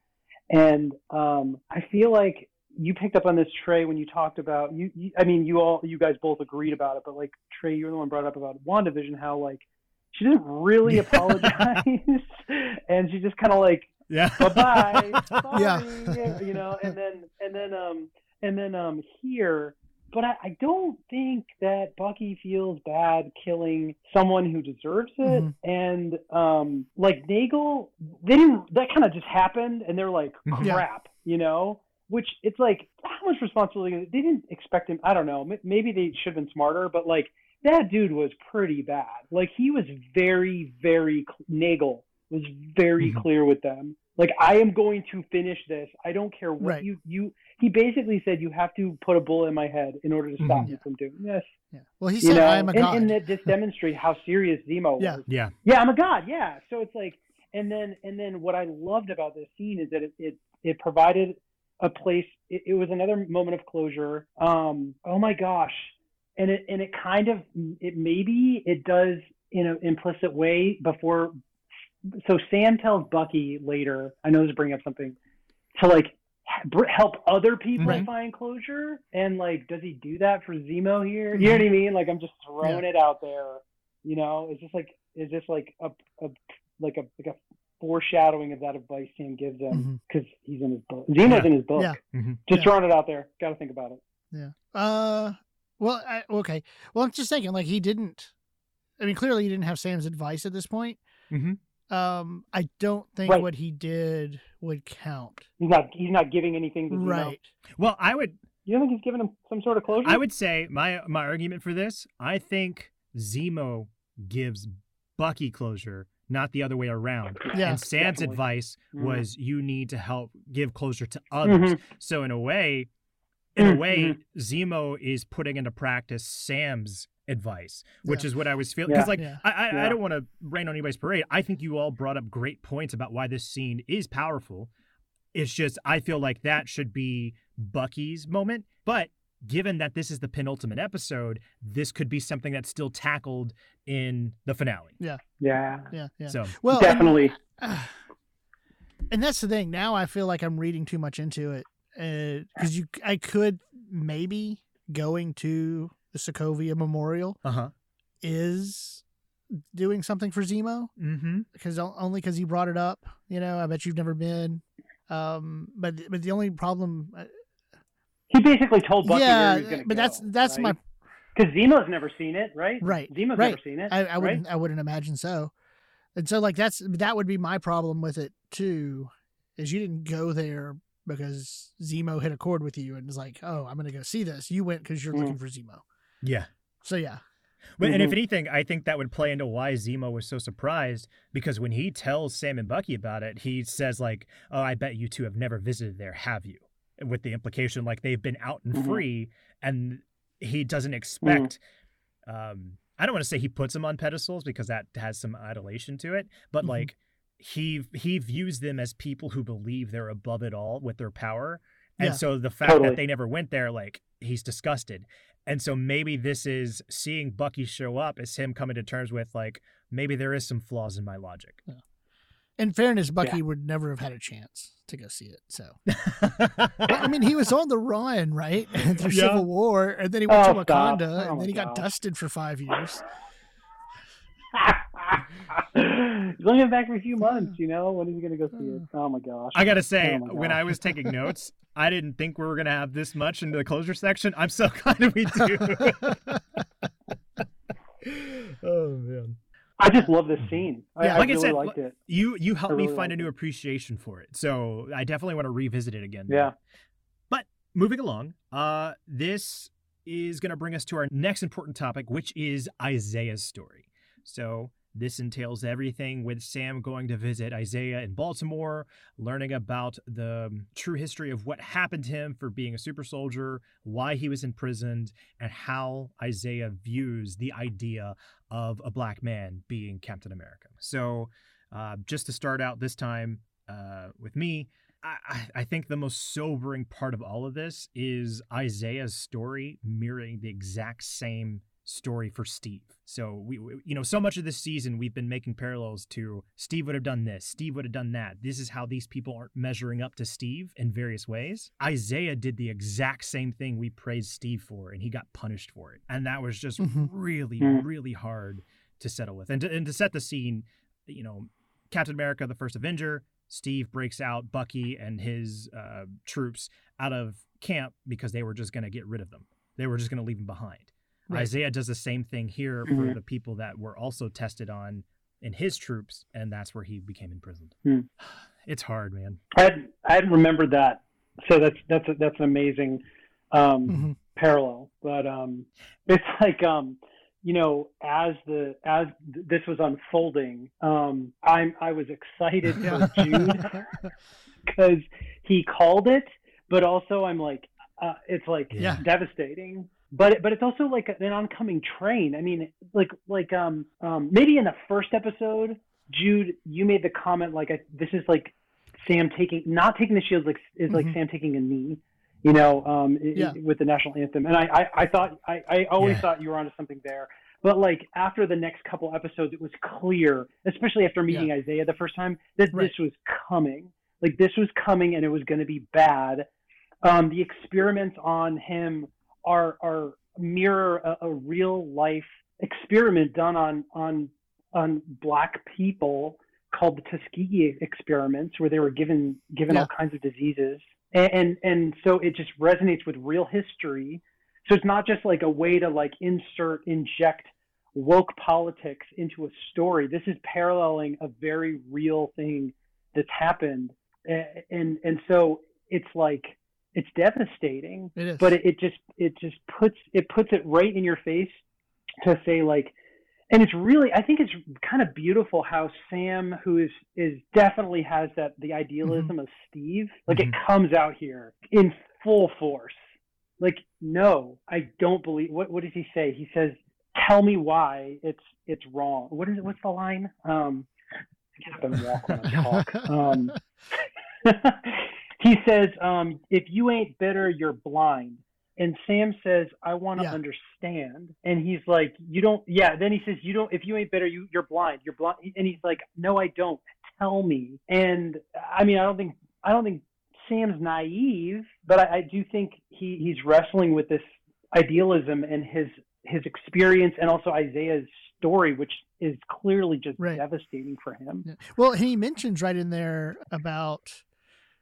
and um, I feel like you picked up on this Trey when you talked about you, you. I mean, you all you guys both agreed about it, but like Trey, you're the one brought up about WandaVision, how like she didn't really apologize, and she just kind of like yeah. bye bye, Yeah. you know, and then and then um and then um here, but I, I don't think that Bucky feels bad killing someone who deserves it, Mhm. and um like Nagel, they didn't. That kind of just happened, and they're like Mhm. Yeah. crap, you know. Which it's like how much responsibility they didn't expect him. I don't know. m- Maybe they should have been smarter, but like that dude was pretty bad. Like he was very, very cl- Nagel was very Mhm. clear with them. Like I am going to finish this. I don't care what Right. you you. He basically said you have to put a bullet in my head in order to stop Mhm. me from doing this. Yeah. Well, he You said, know, "I am a and, god." and that this demonstrate how serious Zemo Yeah. was. Yeah. Yeah, I'm a god. Yeah. So it's like, and then and then what I loved about this scene is that it it, it provided a place. It, it was another moment of closure. Um. Oh my gosh. And it and it kind of it maybe it does in an implicit way before. So Sam tells Bucky later. I know this is bringing up something to like help other people Right. find closure and like does he do that for zemo here you know what i mean like i'm just throwing it out there you know is this like is this like a, a like a like a foreshadowing of that advice sam gives him because he's in his book zemo's Yeah. in his book Yeah. Mhm. just Yeah. throwing it out there gotta think about it Yeah. Uh. Well. I, okay. Well, I'm just thinking. Like he didn't. I mean, clearly he didn't have Sam's advice at this point. Mhm. Um. I don't think Right. what he did would count. he's not he's not giving anything to Right. Well, I would you don't think he's giving him some sort of closure I would say my my argument for this, I think Zemo gives Bucky closure, not the other way around. Yeah. and Sam's definitely. advice Mhm. was you need to help give closure to others. Mhm. So in a way, in a way, Zemo is putting into practice Sam's advice, which Yeah. is what I was feeling. Yeah. Because like Yeah. I I, I don't want to rain on anybody's parade. I think you all brought up great points about why this scene is powerful. It's just I feel like that should be Bucky's moment, but given that this is the penultimate episode, this could be something that's still tackled in the finale. yeah Yeah. Yeah. So Well, and- definitely and that's the thing. Now I feel like I'm reading too much into it uh, because you, I could maybe going to the Sokovia Memorial uh huh. is doing something for Zemo Mm-hmm. because only because he brought it up. You know, I bet you've never been. Um, but but the only problem, uh, he basically told Bucky yeah, where he was gonna but that's go, that's my right? Because Zemo's never seen it, right? Right, Zemo's right. never seen it. I, I right? wouldn't I wouldn't imagine so. And so like that's that would be my problem with it too, is you didn't go there because Zemo hit a chord with you and was like, oh, I'm gonna go see this. You went because you're Mm. looking for Zemo. Yeah. So yeah, But, And if Mhm. anything, I think that would play into why Zemo was so surprised because when he tells Sam and Bucky about it, he says like, "Oh, I bet you two have never visited there, have you?" With the implication like they've been out and Mhm. free, and he doesn't expect. Um, I don't want to say he puts them on pedestals because that has some adulation to it, but Mhm. like he he views them as people who believe they're above it all with their power. And Yeah. so the fact Totally. that they never went there, like he's disgusted. And so maybe this is seeing Bucky show up as him coming to terms with like maybe there is some flaws in my logic. in fairness, Bucky would never have had a chance to go see it. So I mean, he was on the run, right, through Yeah. Civil War, and then he went Oh, to. Wakanda, Oh, and then he oh, got dusted for five years. He's only been back for a few months, you know. When is he gonna go see it? Oh my gosh. I gotta say, Oh when. I was taking notes, I didn't think we were gonna have this much into the closure section. I'm so glad we do. oh man. I just love this scene. I, Yeah. I Like I really said, liked it. You you helped I me find a new it. appreciation for it. So I definitely want to revisit it again. Yeah. But moving along, uh this is gonna bring us to our next important topic, which is Isaiah's story. So This entails everything with Sam going to visit Isaiah in Baltimore, learning about the um, true history of what happened to him for being a super soldier, why he was imprisoned, and how Isaiah views the idea of a black man being Captain America. So, uh, just to start out this time uh, with me, I, I think the most sobering part of all of this is Isaiah's story mirroring the exact same story for Steve. So we, we, you know, so much of this season we've been making parallels to Steve would have done this, Steve would have done that. This is how these people aren't measuring up to Steve in various ways. Isaiah did the exact same thing we praised Steve for, and he got punished for it. And that was just mm-hmm. really, really hard to settle with. And to, and to set the scene, you know, Captain America, the first Avenger, Steve breaks out Bucky and his uh, troops out of camp because they were just going to get rid of them. They were just going to leave them behind. Right. Isaiah does the same thing here mm-hmm. for the people that were also tested on in his troops, and that's where he became imprisoned. Mm. It's hard, man. I I hadn't remembered that, so that's that's a, that's an amazing um, mm-hmm. parallel. But um, it's like um, you know, as the as this was unfolding, um, I'm I was excited for Jude because he called it, but also I'm like, uh, it's like yeah. devastating but but it's also like an oncoming train. I mean, like like um um maybe in the first episode, Jude, you made the comment like this is like Sam taking not taking the shield like is like mm-hmm. Sam taking a knee, you know, um yeah. with the national anthem. And I I, I thought I I always yeah. thought you were onto something there. But like after the next couple episodes, it was clear, especially after meeting yeah. Isaiah the first time, that right. this was coming. Like this was coming, and it was going to be bad. Um, the experiments on him are are mirror a, a real life experiment done on on on black people called the Tuskegee experiments, where they were given given yeah. all kinds of diseases, and, and and so it just resonates with real history. So it's not just like a way to like insert inject woke politics into a story. This is paralleling a very real thing that's happened, and and so it's like it's devastating. It is. But it, it just it just puts it puts it right in your face to say like and it's really I think it's kind of beautiful how Sam, who is is definitely has that the idealism mm-hmm. of Steve, like mm-hmm. it comes out here in full force. Like, no, I don't believe. What what does he say? He says, "Tell me why it's it's wrong." What is it? What's the line? Um, I get up and walk when I talk. Um, he says, um, if you ain't bitter, you're blind. And Sam says, I want to yeah. understand. And he's like, you don't, yeah. Then he says, you don't, if you ain't bitter, you, you're blind. You're blind. And he's like, no, I don't. Tell me. And I mean, I don't think, I don't think Sam's naive, but I, I do think he, he's wrestling with this idealism and his, his experience and also Isaiah's story, which is clearly just right. devastating for him. Yeah. Well, he mentions right in there about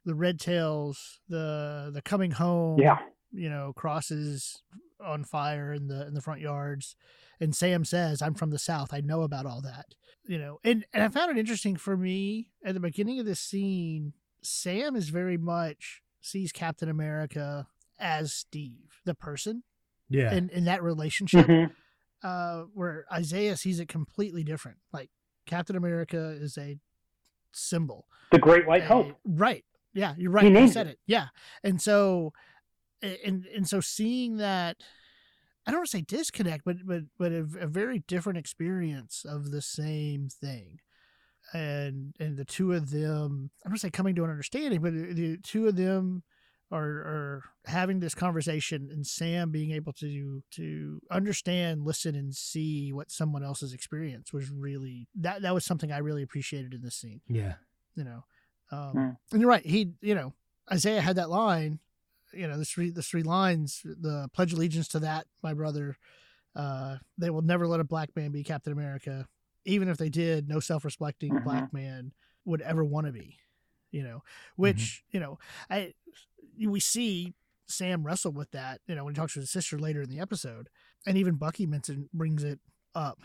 the red tails, the the coming home, yeah, you know, crosses on fire in the in the front yards. And Sam says, I'm from the South. I know about all that. You know, and, and I found it interesting for me at the beginning of this scene, Sam is very much sees Captain America as Steve, the person. Yeah. In in that relationship. Mm-hmm. Uh, where Isaiah sees it completely different. Like Captain America is a symbol. The Great White Hope. Right. Yeah, you're right. You said it. it. Yeah. And so and and so seeing that I don't want to say disconnect, but but but a, a very different experience of the same thing. And and the two of them, I don't say coming to an understanding, but the two of them are, are having this conversation and Sam being able to to understand, listen, and see what someone else's experience was really that that was something I really appreciated in this scene. Yeah. You know, um, mm. And you're right. He, you know, Isaiah had that line. You know, the three the three lines. The pledge allegiance to that, my brother. Uh, they will never let a black man be Captain America. Even if they did, no self-respecting mm-hmm. black man would ever want to be. You know, which mm-hmm. you know, I we see Sam wrestle with that. You know, when he talks to his sister later in the episode, and even Bucky mention brings it up.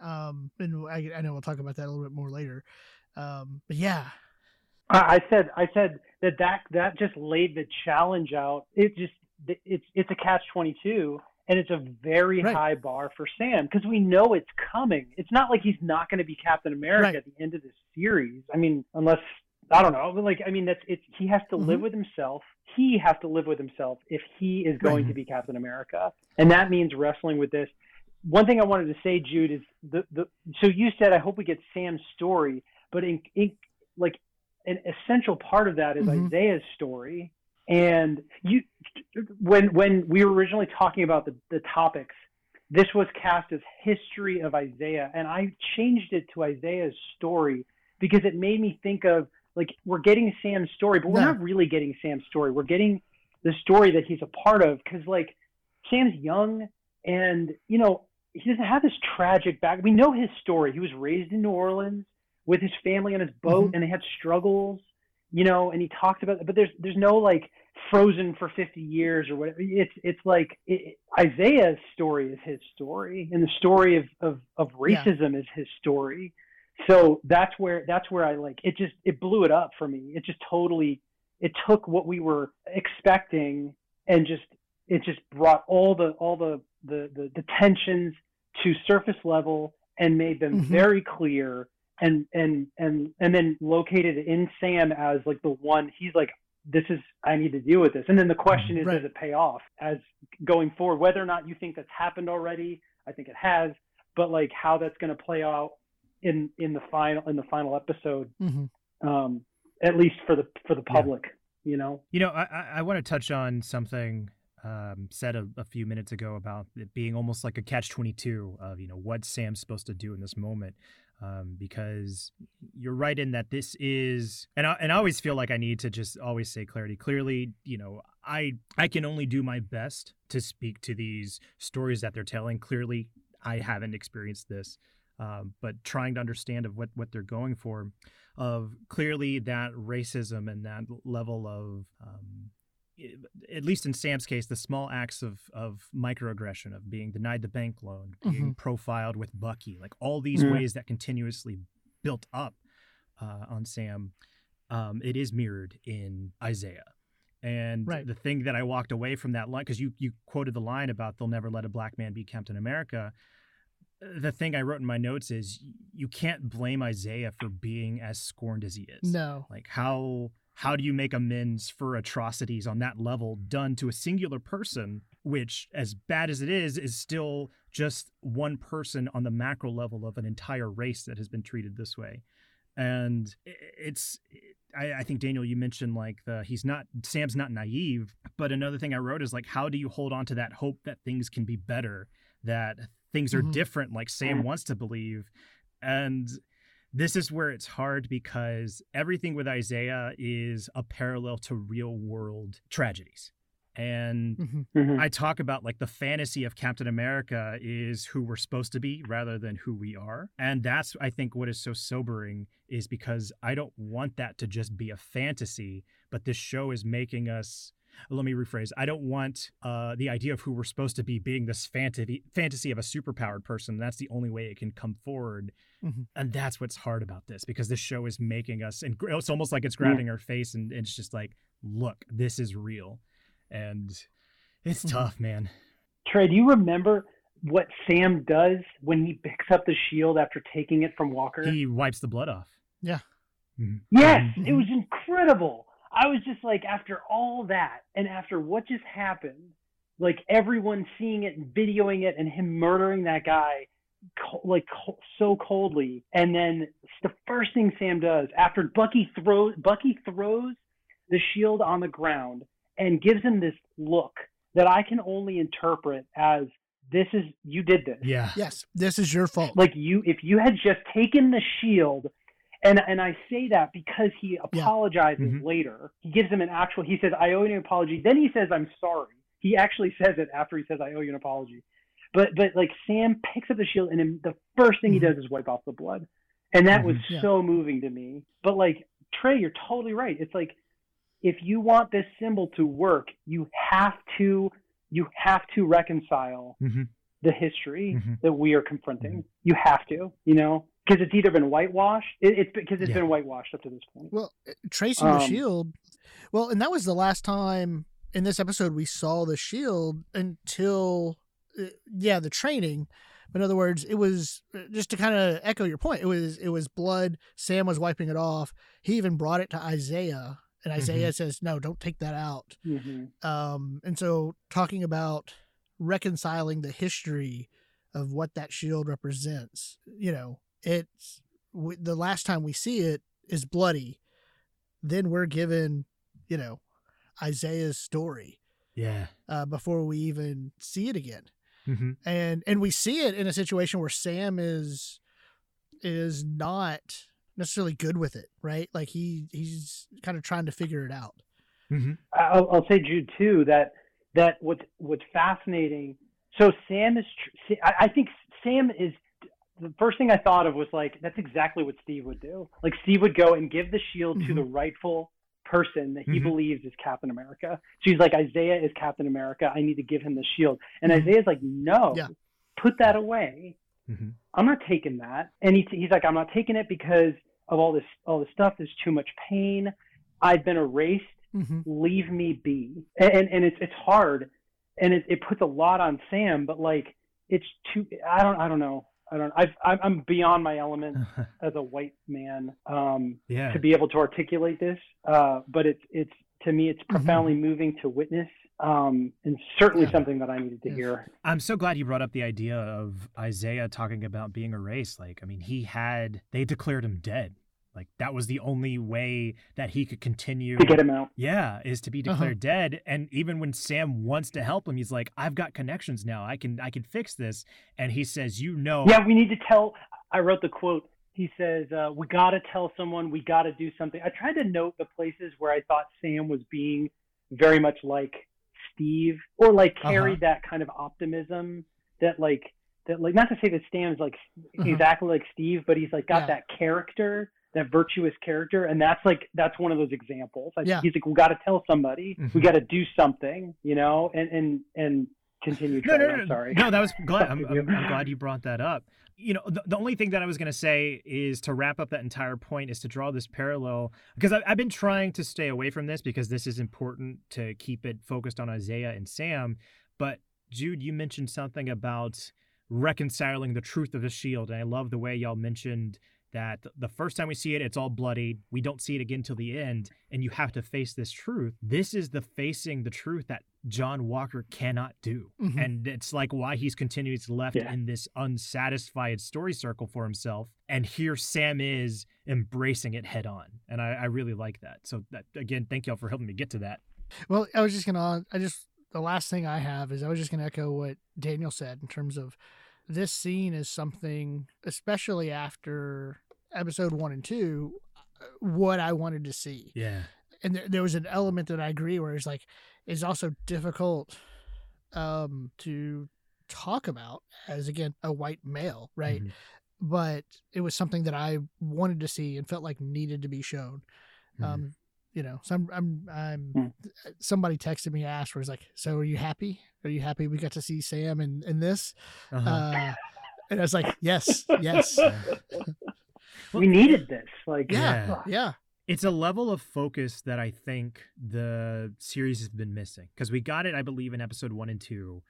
Um, and I, I know we'll talk about that a little bit more later. Um, but yeah, I said I said that that that just laid the challenge out. It just it's it's a catch twenty two, and it's a very Right. high bar for Sam because we know it's coming. It's not like he's not going to be Captain America Right. at the end of this series. I mean, unless I don't know, like I mean, that's it's he has to live Mhm. with himself. He has to live with himself if he is going Right. to be Captain America, and that means wrestling with this. One thing I wanted to say, Jude, is the the so you said I hope we get Sam's story, but in, in like an essential part of that is Mhm. Isaiah's story. And you, when when we were originally talking about the, the topics, this was cast as history of Isaiah, and I changed it to Isaiah's story because it made me think of like we're getting Sam's story, but we're No. not really getting Sam's story. We're getting the story that he's a part of because like Sam's young, and you know he doesn't have this tragic back. We know his story. He was raised in New Orleans with his family on his boat, Mhm. and they had struggles, you know. And he talked about, but there's there's no like frozen for 50 years or whatever. It's it's like it, Isaiah's story is his story, and the story of of, of Yeah. racism is his story. So that's where that's where I like it. Just it blew it up for me. It just totally it took what we were expecting and just it just brought all the all the the the, the tensions to surface level and made them Mhm. very clear and and and and then located in Sam as like the one he's like this is I need to deal with this and then the question is Right. does it pay off as going forward whether or not you think that's happened already I think it has but like how that's going to play out in in the final in the final episode hmm um at least for the for the Yeah. public you know You know, I, I, I want to touch on something um, said a, a few minutes ago about it being almost like a catch 22 of, you know, what Sam's supposed to do in this moment. Um, because you're right in that this is, and I, and I always feel like I need to just always say clarity. Clearly, you know, I I can only do my best to speak to these stories that they're telling. Clearly, I haven't experienced this, um, but trying to understand of what what they're going for of clearly that racism and that level of um, at least in Sam's case, the small acts of of microaggression of being denied the bank loan, being profiled with Bucky, like all these Mhm. ways that continuously built up uh, on Sam, um, it is mirrored in Isaiah. And Right. the thing that I walked away from that line, because you you quoted the line about they'll never let a black man be Captain America. The thing I wrote in my notes is you can't blame Isaiah for being as scorned as he is. No. Like how how do you make amends for atrocities on that level done to a singular person, which as bad as it is, is still just one person on the macro level of an entire race that has been treated this way. And it's I, I think Daniel, you mentioned like the he's not Sam's not naive, but another thing I wrote is like how do you hold on to that hope that things can be better, that things are Mhm. different like Sam wants to believe. And this is where it's hard because everything with Isaiah is a parallel to real world tragedies. And hmm Mhm. I talk about like the fantasy of Captain America is who we're supposed to be rather than who we are. And that's, I think, what is so sobering is because I don't want that to just be a fantasy, but this show is making us. Let me rephrase. I don't want uh, the idea of who we're supposed to be being this fantasy fantasy of a superpowered person. That's the only way it can come forward, Mhm. and that's what's hard about this because this show is making us, and it's almost like it's grabbing our face, and it's just like, look, this is real, and it's Mhm. tough, man. Trey, do you remember what Sam does when he picks up the shield after taking it from Walker? He wipes the blood off. Yeah. Mhm. yes, Mhm. it was incredible. I was just like, after all that, and after what just happened, like everyone seeing it and videoing it, and him murdering that guy, co- like co- so coldly, and then the first thing Sam does after Bucky throws Bucky throws the shield on the ground and gives him this look that I can only interpret as this is you did this. Yeah. Yes, this is your fault. Like you, if you had just taken the shield, and and I say that because he apologizes Mhm. later. He gives him an actual. He says, "I owe you an apology." Then he says, "I'm sorry." He actually says it after he says, "I owe you an apology." But but like Sam picks up the shield, and the first thing he Mhm. does is wipe off the blood, and that was Mhm. Yeah. so moving to me. But like Trey, you're totally right. It's like if you want this symbol to work, you have to you have to reconcile Mhm. the history Mhm. that we are confronting. You have to, you know, because it's either been whitewashed. It, it's because it's Yeah. been whitewashed up to this point. Well, tracing the Um, shield. Well, and that was the last time in this episode we saw the shield until uh, yeah, the training. But in other words, it was uh, just to kind of echo your point. It was it was blood. Sam was wiping it off. He even brought it to Isaiah, and Isaiah mm-hmm. says, "No, don't take that out." Mm-hmm. Um, and so talking about reconciling the history of what that shield represents, you know, it's we, the last time we see it is bloody. Then we're given, you know, Isaiah's story. Yeah. Uh, before we even see it again. Mm-hmm. And and we see it in a situation where Sam is is not necessarily good with it, right? Like he he's kind of trying to figure it out. Mm-hmm. I'll, I'll, say Jude too that that what's what's fascinating. So Sam is. I, I think Sam is. The first thing I thought of was like that's exactly what Steve would do. Like Steve would go and give the shield mm-hmm. to the rightful person that he mm-hmm. believes is Captain America. She's like, Isaiah is Captain America. I need to give him the shield. And mm-hmm. Isaiah's like, no, yeah. put that away. Mm-hmm. I'm not taking that. And he, he's like, I'm not taking it because of all this, all this stuff. There's too much pain. I've been erased. Mm-hmm. Leave me be. And, and, and it's, it's hard and it, it puts a lot on Sam, but like, it's too, I don't, I don't know. I don't. I've, I'm beyond my element as a white man um, yeah. to be able to articulate this. Uh, but it's it's to me it's mm-hmm. profoundly mm-hmm. moving to witness, um, and certainly yeah. something that I needed to hear. I'm so glad you brought up the idea of Isaiah talking about being erased. Like, I mean, he had they declared him dead like that was the only way that he could continue to get him out. Yeah, is to be uh-huh. declared uh-huh. dead. And even when Sam wants to help him, he's like, "I've got connections now. I can I can fix this." And he says, "You know." Yeah, we need to tell. I wrote the quote. He says, uh, "We got to tell someone. We got to do something." I tried to note the places where I thought Sam was being very much like Steve, or like uh-huh. carried uh-huh. that kind of optimism that like that like not to say that Sam's like uh-huh. exactly like Steve, but he's like got yeah. that character that virtuous character and that's like that's one of those examples. Like yeah. he's like we got to tell somebody. Mm-hmm. we got to do something you know and and and continue no, no, no, no, sorry. No that was glad I'm, I'm, I'm, glad you brought that up. You know the, the only thing that i was going to say is to wrap up that entire point is to draw this parallel because I, i've been trying to stay away from this because this is important to keep it focused on isaiah and sam. But jude you mentioned something about reconciling the truth of the shield and i love the way y'all mentioned that the first time we see it, it's all bloody. We don't see it again till the end, and you have to face this truth. This is the facing the truth that John Walker cannot do. Mm-hmm. And it's like why he's continuously left yeah. in this unsatisfied story circle for himself. And here Sam is embracing it head on. And I, I really like that. So that again, thank y'all for helping me get to that. Well, I was just gonna I just the last thing I have is I was just gonna echo what Daniel said in terms of this scene is something, especially after episode one and two what I wanted to see. Yeah. And there, there was an element that I agree where it's like it's also difficult um to talk about as again a white male, right? Mm-hmm. But it was something that I wanted to see and felt like needed to be shown. Mm-hmm. Um you know, so I'm, I'm, I'm mm. somebody texted me, asked, where he's like, so are you happy? Are you happy we got to see Sam in, in this? Uh-huh. Uh, and I was like, yes, yes. we needed this. Like, yeah, yeah. It's a level of focus that I think the series has been missing because we got it, I believe, in episode one and two.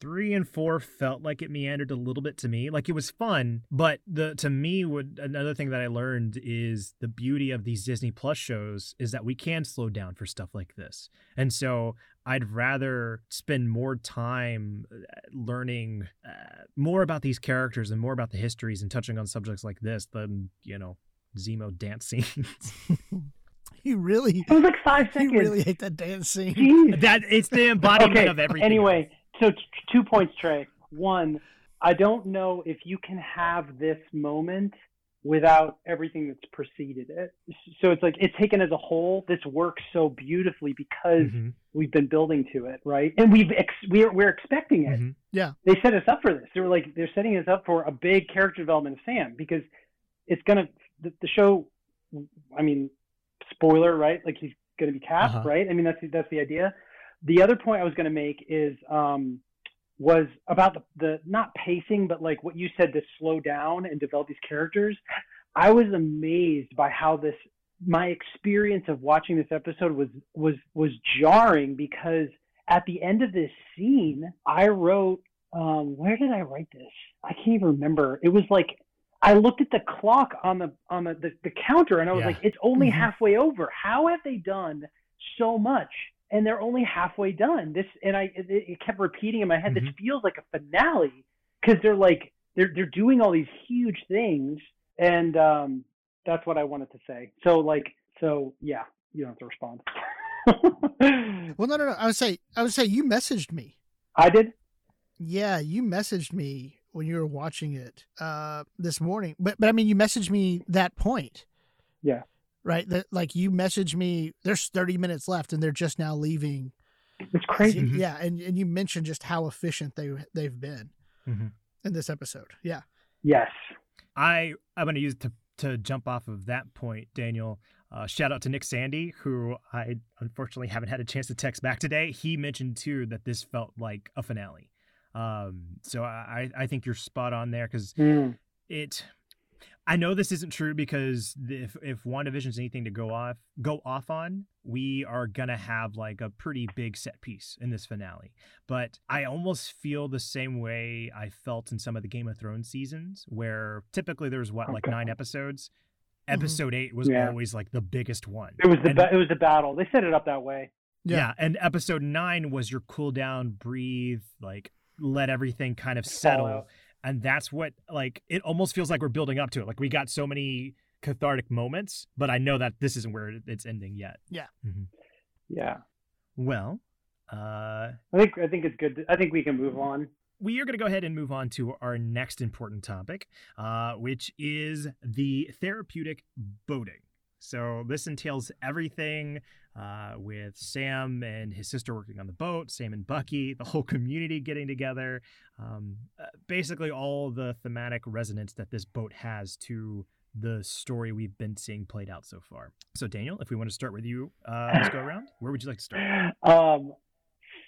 Three and four felt like it meandered a little bit to me. Like it was fun, but the to me, would another thing that I learned is the beauty of these Disney Plus shows is that we can slow down for stuff like this. And so I'd rather spend more time uh, learning uh, more about these characters and more about the histories and touching on subjects like this than, you know, Zemo dance scenes. you really It was like five seconds. You really hate that dance scene. Jeez. That it's the embodiment okay, of everything. Anyway, so t- two points, Trey. One, I don't know if you can have this moment without everything that's preceded it. So it's like it's taken as a whole. This works so beautifully because mm-hmm. we've been building to it, right? And we've ex- we're we're expecting it. Mm-hmm. Yeah, they set us up for this. They were like they're setting us up for a big character development of Sam because it's gonna the, the show. I mean, spoiler, right? Like he's gonna be cast, uh-huh. right? I mean that's that's the idea. The other point I was gonna make is um, was about the, the not pacing, but like what you said to slow down and develop these characters. I was amazed by how this my experience of watching this episode was was was jarring because at the end of this scene, I wrote um, where did I write this? I can't even remember. It was like I looked at the clock on the on the the, the counter and I was Yeah. like, it's only Mhm. halfway over. How have they done so much? And they're only halfway done. This and I it, it kept repeating in my head. Mhm. This feels like a finale because they're like they're they're doing all these huge things, and um, that's what I wanted to say. So like so yeah, you don't have to respond. Well, no, no, no. I would say, I would say you messaged me. I did. Yeah, you messaged me when you were watching it uh, this morning. But but I mean, you messaged me that point. Yeah. Right. That like you message me. There's 30 minutes left, and they're just now leaving. It's crazy. Mhm. Yeah, and and you mentioned just how efficient they they've been Mhm. in this episode. Yeah. Yes. I I'm going to use to to jump off of that point, Daniel. Uh, shout out to Nick Sandy, who I unfortunately haven't had a chance to text back today. He mentioned too that this felt like a finale. Um, so I I think you're spot on there because Mm. it. I know this isn't true because the- if if WandaVision's anything to go off go off on, we are gonna have like a pretty big set piece in this finale. But I almost feel the same way I felt in some of the Game of Thrones seasons, where typically there's what like nine episodes. Mhm. Episode eight was Yeah. always like the biggest one. It was the And- ba- it was the battle. They set it up that way. Yeah. yeah. and episode nine was your cool down, breathe, like let everything kind of settle. Fallout. And that's what like it almost feels like we're building up to it. Like we got so many cathartic moments, but I know that this isn't where it's ending yet. Yeah. Yeah. Well, uh I think I think it's good. to- I think we can move on. we are going to go ahead and move on to our next important topic, uh, which is the therapeutic boating. So this entails everything uh, with Sam and his sister working on the boat, Sam and Bucky, the whole community getting together, um, uh, basically all the thematic resonance that this boat has to the story we've been seeing played out so far. So Daniel, if we want to start with you, uh, let's go around. Where would you like to start? Um,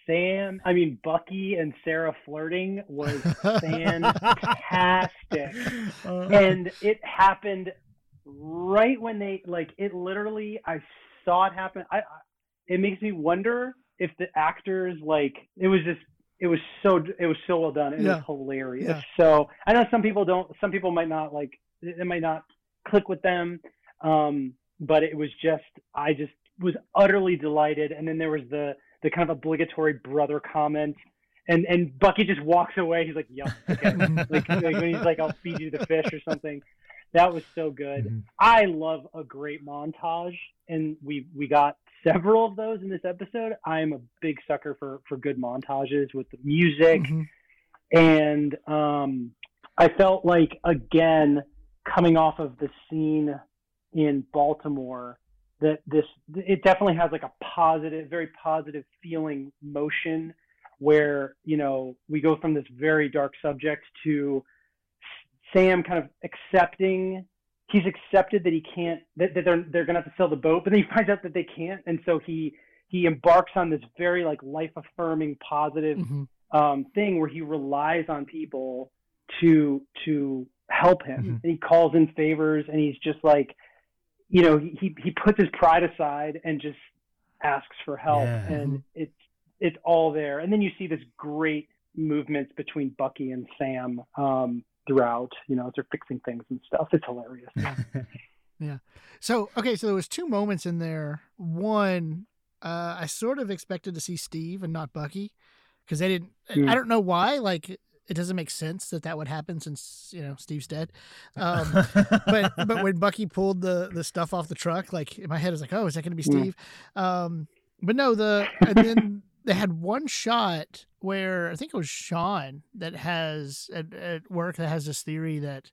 Sam, I mean Bucky and Sarah flirting was fantastic, Uh, and it happened right when they like it. Literally, I saw it happen. I, I it makes me wonder if the actors like it was just it was so it was so well done. It Yeah. was hilarious. Yeah. So I know some people don't. Some people might not like. It might not click with them. Um, but it was just I just was utterly delighted. And then there was the the kind of obligatory brother comment. And and Bucky just walks away. He's like, "Yup, okay." like, like when he's like, "I'll feed you the fish" or something. That was so good. Mhm. I love a great montage, and we we got several of those in this episode. I'm a big sucker for for good montages with the music, Mhm. and um, I felt like again coming off of the scene in Baltimore that this it definitely has like a positive, very positive feeling motion where you know we go from this very dark subject to Sam kind of accepting he's accepted that he can't that, that they're they're gonna have to sell the boat, but then he finds out that they can't, and so he he embarks on this very like life affirming positive Mhm. um, thing where he relies on people to to help him. Mhm. And he calls in favors, and he's just like, you know, he he- he puts his pride aside and just asks for help, Yeah. and it's it's all there. And then you see this great movements between Bucky and Sam um, throughout. You know, as they're fixing things and stuff. It's hilarious. Yeah. So okay, so there was two moments in there. One, uh, I sort of expected to see Steve and not Bucky because they didn't. Hmm. I don't know why. Like it doesn't make sense that that would happen since you know Steve's dead. Um, but but when Bucky pulled the the stuff off the truck, like in my head, I was like, oh, is that going to be Hmm. Steve? Um, but no, the and then they had one shot where I think it was Sean that has at, at work that has this theory that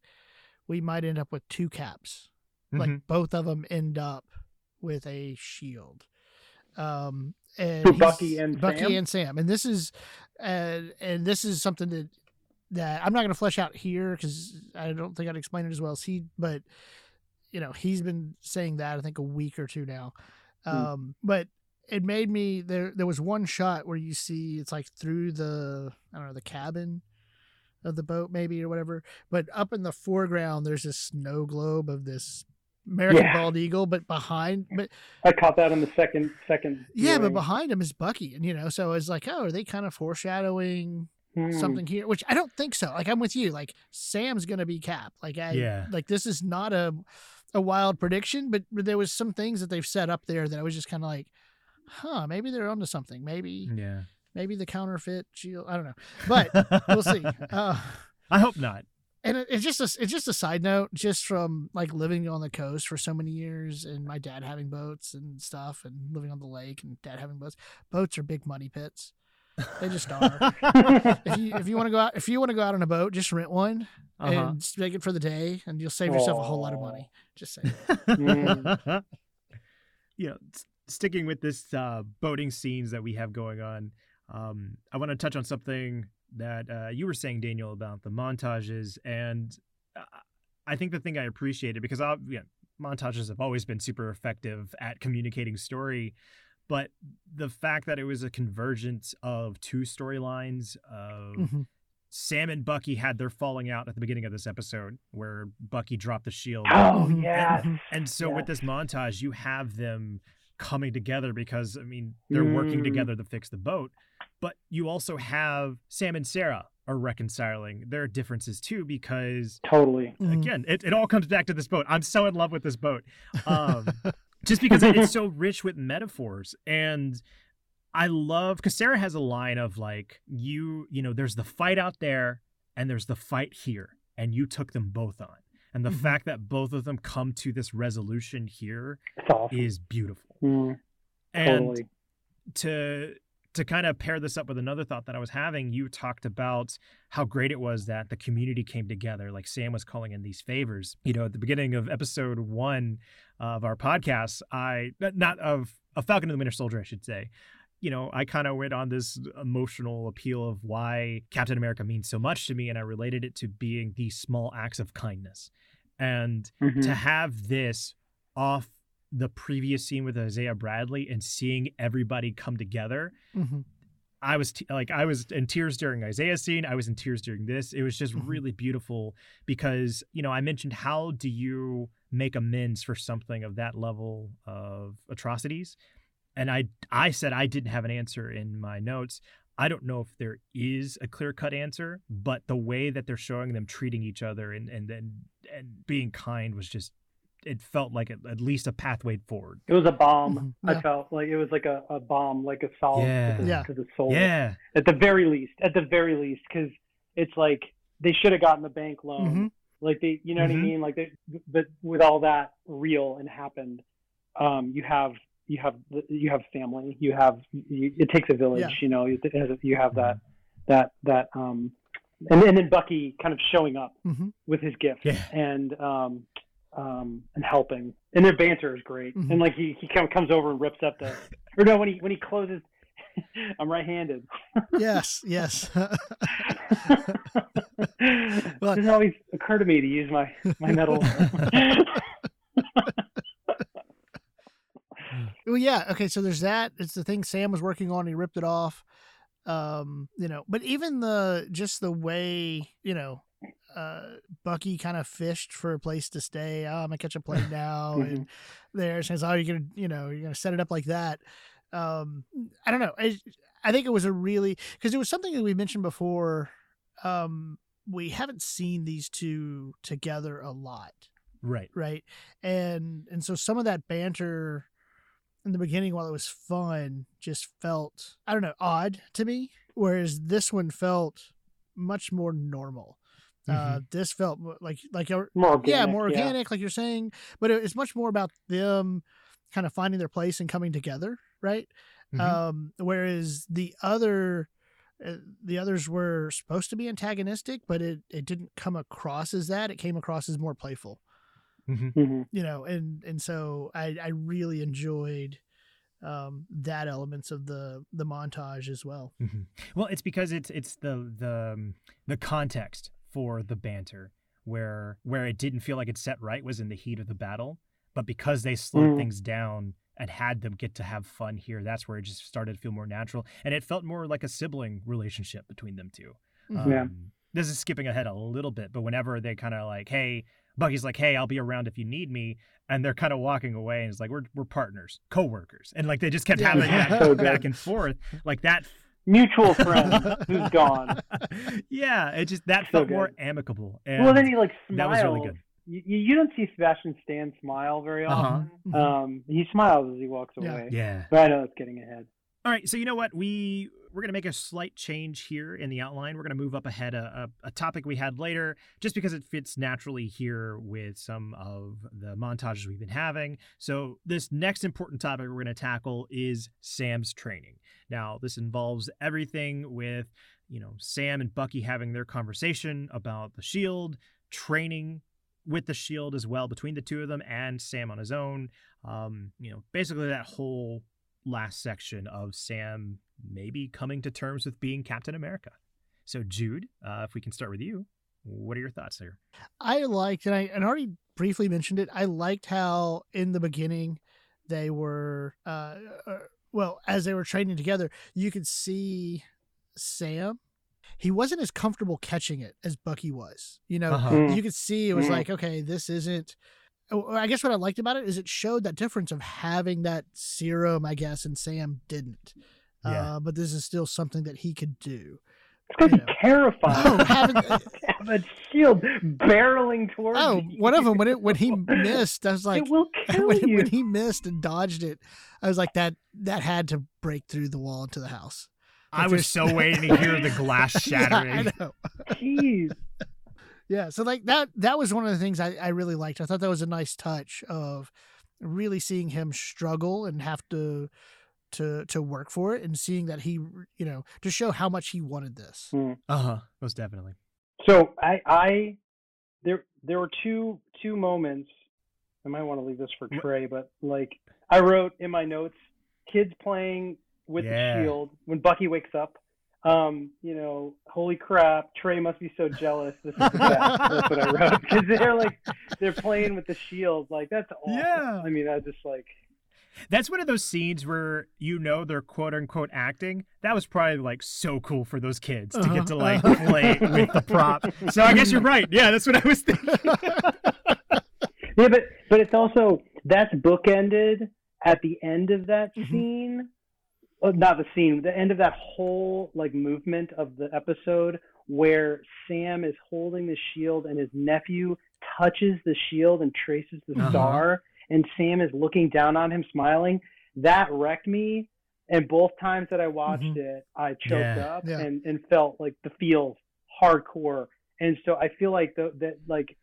we might end up with two caps like Mhm. both of them end up with a shield. Um, and he's- Bucky and Bucky Sam? and Sam, and this is, uh, and this is something that that I'm not going to flesh out here because I don't think I'd explain it as well as he. But you know, he's been saying that I think a week or two now. Hmm. Um, but it made me there. There was one shot where you see it's like through the I don't know the cabin of the boat maybe or whatever. But up in the foreground, there's this snow globe of this American Yeah. bald eagle. But behind, but I caught that in the second second. yeah, but behind him is Bucky, and you know, so it's like, oh, are they kind of foreshadowing Hmm. something here, which I don't think so. Like I'm with you. Like Sam's gonna be Cap. Like I Yeah. like this is not a a wild prediction, but, but there was some things that they've set up there that I was just kind of like, huh, maybe they're onto something. Maybe Yeah. maybe the counterfeit shield. I don't know, but we'll see. Uh, I hope not. and it, it's just a, it's just a side note, just from like living on the coast for so many years, and my dad having boats and stuff, and living on the lake, and dad having boats. Boats are big money pits. They just are. if you if you want to go out if you want to go out on a boat, just rent one Uh-huh. and just make it for the day, and you'll save yourself a whole lot of money. Just saying. Mm. you know, s- sticking with this uh, boating scenes that we have going on, um, I want to touch on something that uh, you were saying, Daniel, about the montages, and uh, I think the thing I appreciated because I, yeah, montages have always been super effective at communicating story, but the fact that it was a convergence of two storylines of Mhm. Sam and Bucky had their falling out at the beginning of this episode, where Bucky dropped the shield. Oh Mhm. yes. And so with this montage, you have them coming together because I mean they're working Mm. together to fix the boat, but you also have Sam and Sarah are reconciling their differences too because Totally. Mhm. again it, it all comes back to this boat. I'm so in love with this boat. Um, just because it's so rich with metaphors and I love because Sarah has a line of like you you know there's the fight out there and there's the fight here and you took them both on and the Mhm. fact that both of them come to this resolution here awesome. is beautiful Mm, and totally. to to kind of pair this up with another thought that I was having, you talked about how great it was that the community came together. Like Sam was calling in these favors. You know, at the beginning of episode one of our podcast, I not of a Falcon and the Winter Soldier, I should say. You know, I kind of went on this emotional appeal of why Captain America means so much to me, and I related it to being these small acts of kindness. And Mhm. to have this off the previous scene with Isaiah Bradley and seeing everybody come together, Mhm. I was t- like I was in tears during Isaiah's scene. I was in tears during this. It was just Mhm. really beautiful because you know I mentioned how do you make amends for something of that level of atrocities, and I I said I didn't have an answer in my notes. I don't know if there is a clear cut answer, but the way that they're showing them treating each other and and and, and being kind was just it felt like at, at least a pathway forward. It was a balm. Mhm. I felt like it was like a, a balm, like a solid Yeah. to, the, Yeah. to the soul. Yeah. At the very least, at the very least, because it's like they should have gotten the bank loan. Mhm. Like they, you know what I Mhm. mean? Like, they, but with all that real and happened, um, you have you have you have family. You have you, it takes a village. Yeah. You know, you have that that that um, and, and then Bucky kind of showing up Mhm. with his gift Yeah. and um, um, and helping. And their banter is great. Mhm. And like he he come, comes over and rips up the or no when he when he closes. I'm right-handed. Yes, yes. it doesn't always occur to me to use my my metal. well, yeah. Okay, so there's that. It's the thing Sam was working on. He ripped it off. Um, you know, but even the just the way you know, uh, Bucky kind of fished for a place to stay. Oh, I'm gonna catch a plane now, and there says, "Oh, you're gonna, you know, you're gonna set it up like that." Um, I don't know. I, I think it was a really because it was something that we mentioned before. Um, we haven't seen these two together a lot Right. right and and so some of that banter in the beginning while it was fun just felt i don't know odd to me whereas this one felt much more normal. Uh this felt like like a- more organic, yeah. more organic like you're saying but it- it's much more about them kind of finding their place and coming together right? Mhm. um whereas the other uh, the others were supposed to be antagonistic but it it didn't come across as that. It came across as more playful Mhm. Mhm. you know and and so i i really enjoyed um that elements of the the montage as well Mhm. Well, it's because it's it's the the um, the context for the banter where where it didn't feel like it set right was in the heat of the battle, but because they slowed Mm. things down and had them get to have fun here, that's where it just started to feel more natural, and it felt more like a sibling relationship between them two. Mhm. Yeah. Um, this is skipping ahead a little bit, but whenever they kind of like, hey, Bucky's like, hey, I'll be around if you need me, and they're kind of walking away, and it's like we're we're partners, co-workers, and like they just kept Yeah. having that So back and forth, like that mutual friend who's gone. yeah, it just that So felt more amicable. And well, then he like smiles. that was really good. You, you don't see Sebastian Stan smile very Uh-huh. often. Mhm. Um, he smiles as he walks Yeah. away. Yeah. But I know it's getting ahead. All right, so you know what? We we're gonna make a slight change here in the outline. We're gonna move up ahead a, a, a topic we had later, just because it fits naturally here with some of the montages we've been having. So this next important topic we're gonna tackle is Sam's training. Now this involves everything with you know Sam and Bucky having their conversation about the shield, training with the shield as well between the two of them, and Sam on his own. Um, you know, basically that whole last section of Sam maybe coming to terms with being Captain America. So, Jude, uh, if we can start with you, what are your thoughts there? I liked, and I and already briefly mentioned it. I liked how in the beginning they were, uh, uh, well, as they were training together, you could see Sam. He wasn't as comfortable catching it as Bucky was. You know, Uh-huh. Mm. you could see it was Mm. like, okay, this isn't. oh, I guess what I liked about it is it showed that difference of having that serum, I guess, and Sam didn't. Yeah. Uh, but this is still something that he could do. It's going to Yeah. be terrifying. Oh, having- have a shield barreling towards Oh, you. one of them when it when he missed, I was like, it will kill when, you. when he missed and dodged it, I was like that that had to break through the wall into the house. I Like, was so waiting to hear the glass Yeah, shattering. I know. Jeez. Yeah, so like that that was one of the things I, I really liked. I thought that was a nice touch of really seeing him struggle and have to to to work for it and seeing that he you know to show how much he wanted this. Uh huh. Most definitely. So I, I, there, there were two, two moments. I might want to leave this for Trey, but like I wrote in my notes, kids playing with Yeah. the shield when Bucky wakes up. Um, you know, holy crap, Trey must be so jealous. This is the best. that's what I wrote because they're like, they're playing with the shield. Like that's awesome. Yeah. I mean, I just like, That's one of those scenes where you know they're quote unquote acting. That was probably like so cool for those kids to get to like Uh-huh. play with the prop. So I guess you're right. Yeah, that's what I was thinking. Yeah, but but it's also that's bookended at the end of that Mhm. scene. Oh, not the scene, the end of that whole like movement of the episode where Sam is holding the shield and his nephew touches the shield and traces the Uh-huh. star, and Sam is looking down on him, smiling. That wrecked me. And both times that I watched Mhm. it, I choked Yeah. up Yeah. and, and felt like the feels hardcore. And so I feel like the, that like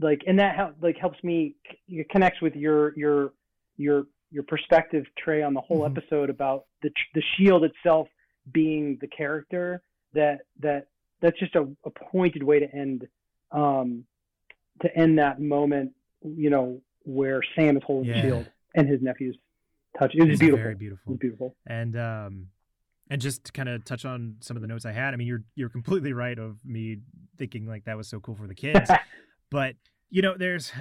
like and that help, like helps me c- connects with your your your your perspective Trey on the whole Mhm. episode about the the shield itself being the character that that that's just a, a pointed way to end um to end that moment you know where Sam is holding Yeah. the shield and his nephew's touch it was It's beautiful very it beautiful. was beautiful And um and just to kind of touch on some of the notes I had, I mean you're you're completely right of me thinking like that was so cool for the kids. but you know, there's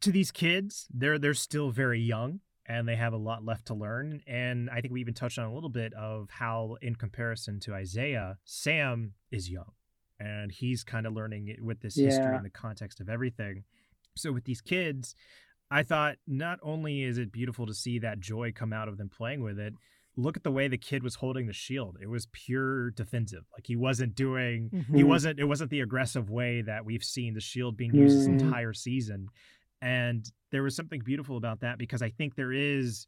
to these kids, they're they're still very young and they have a lot left to learn. And I think we even touched on a little bit of how in comparison to Isaiah, Sam is young and he's kind of learning it with this history Yeah. in the context of everything. So with these kids, I thought not only is it beautiful to see that joy come out of them playing with it, look at the way the kid was holding the shield. It was pure defensive. Like he wasn't doing he Mhm. wasn't it wasn't the aggressive way that we've seen the shield being used this Mhm. entire season. And there was something beautiful about that because I think there is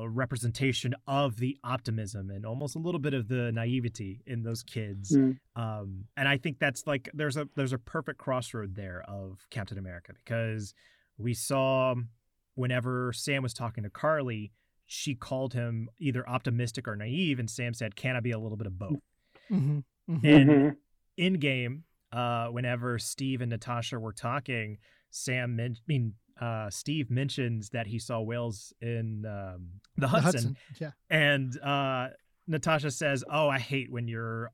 a representation of the optimism and almost a little bit of the naivety in those kids. Mm. Um, and I think that's like there's a there's a perfect crossroad there of Captain America because we saw whenever Sam was talking to Karli, she called him either optimistic or naive, and Sam said, "Can I be a little bit of both?" Mm-hmm. In Mhm. Endgame, uh, whenever Steve and Natasha were talking, Sam men- I mean uh, Steve mentions that he saw whales in um, the The Hudson, Hudson. Yeah. and uh, Natasha says, "Oh, I hate when you're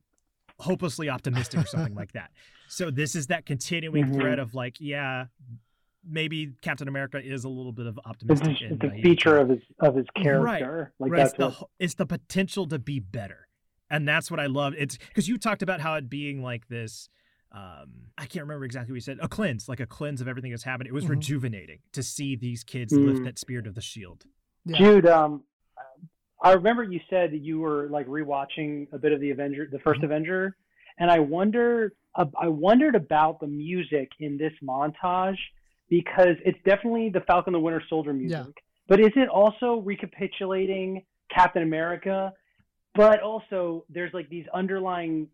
hopelessly optimistic or something like that." So this is that continuing Mhm. thread of like, yeah, maybe Captain America is a little bit of it's, optimistic. a- it's a naive feature of his of his character like right. It's that's the what it's the potential to be better, and that's what I love. It's because you talked about how it being like this. Um, I can't remember exactly what you said. A cleanse, like a cleanse of everything that's happened. It was Mhm. rejuvenating to see these kids lift Mm. that spirit of the shield. Yeah. Jude, um, I remember you said that you were like rewatching a bit of the Avenger, the 1st Mm-hmm. Avenger, and I wonder, uh, I wondered about the music in this montage because it's definitely the Falcon the Winter Soldier music, Yeah. but is it also recapitulating Captain America? But also, there's like these underlying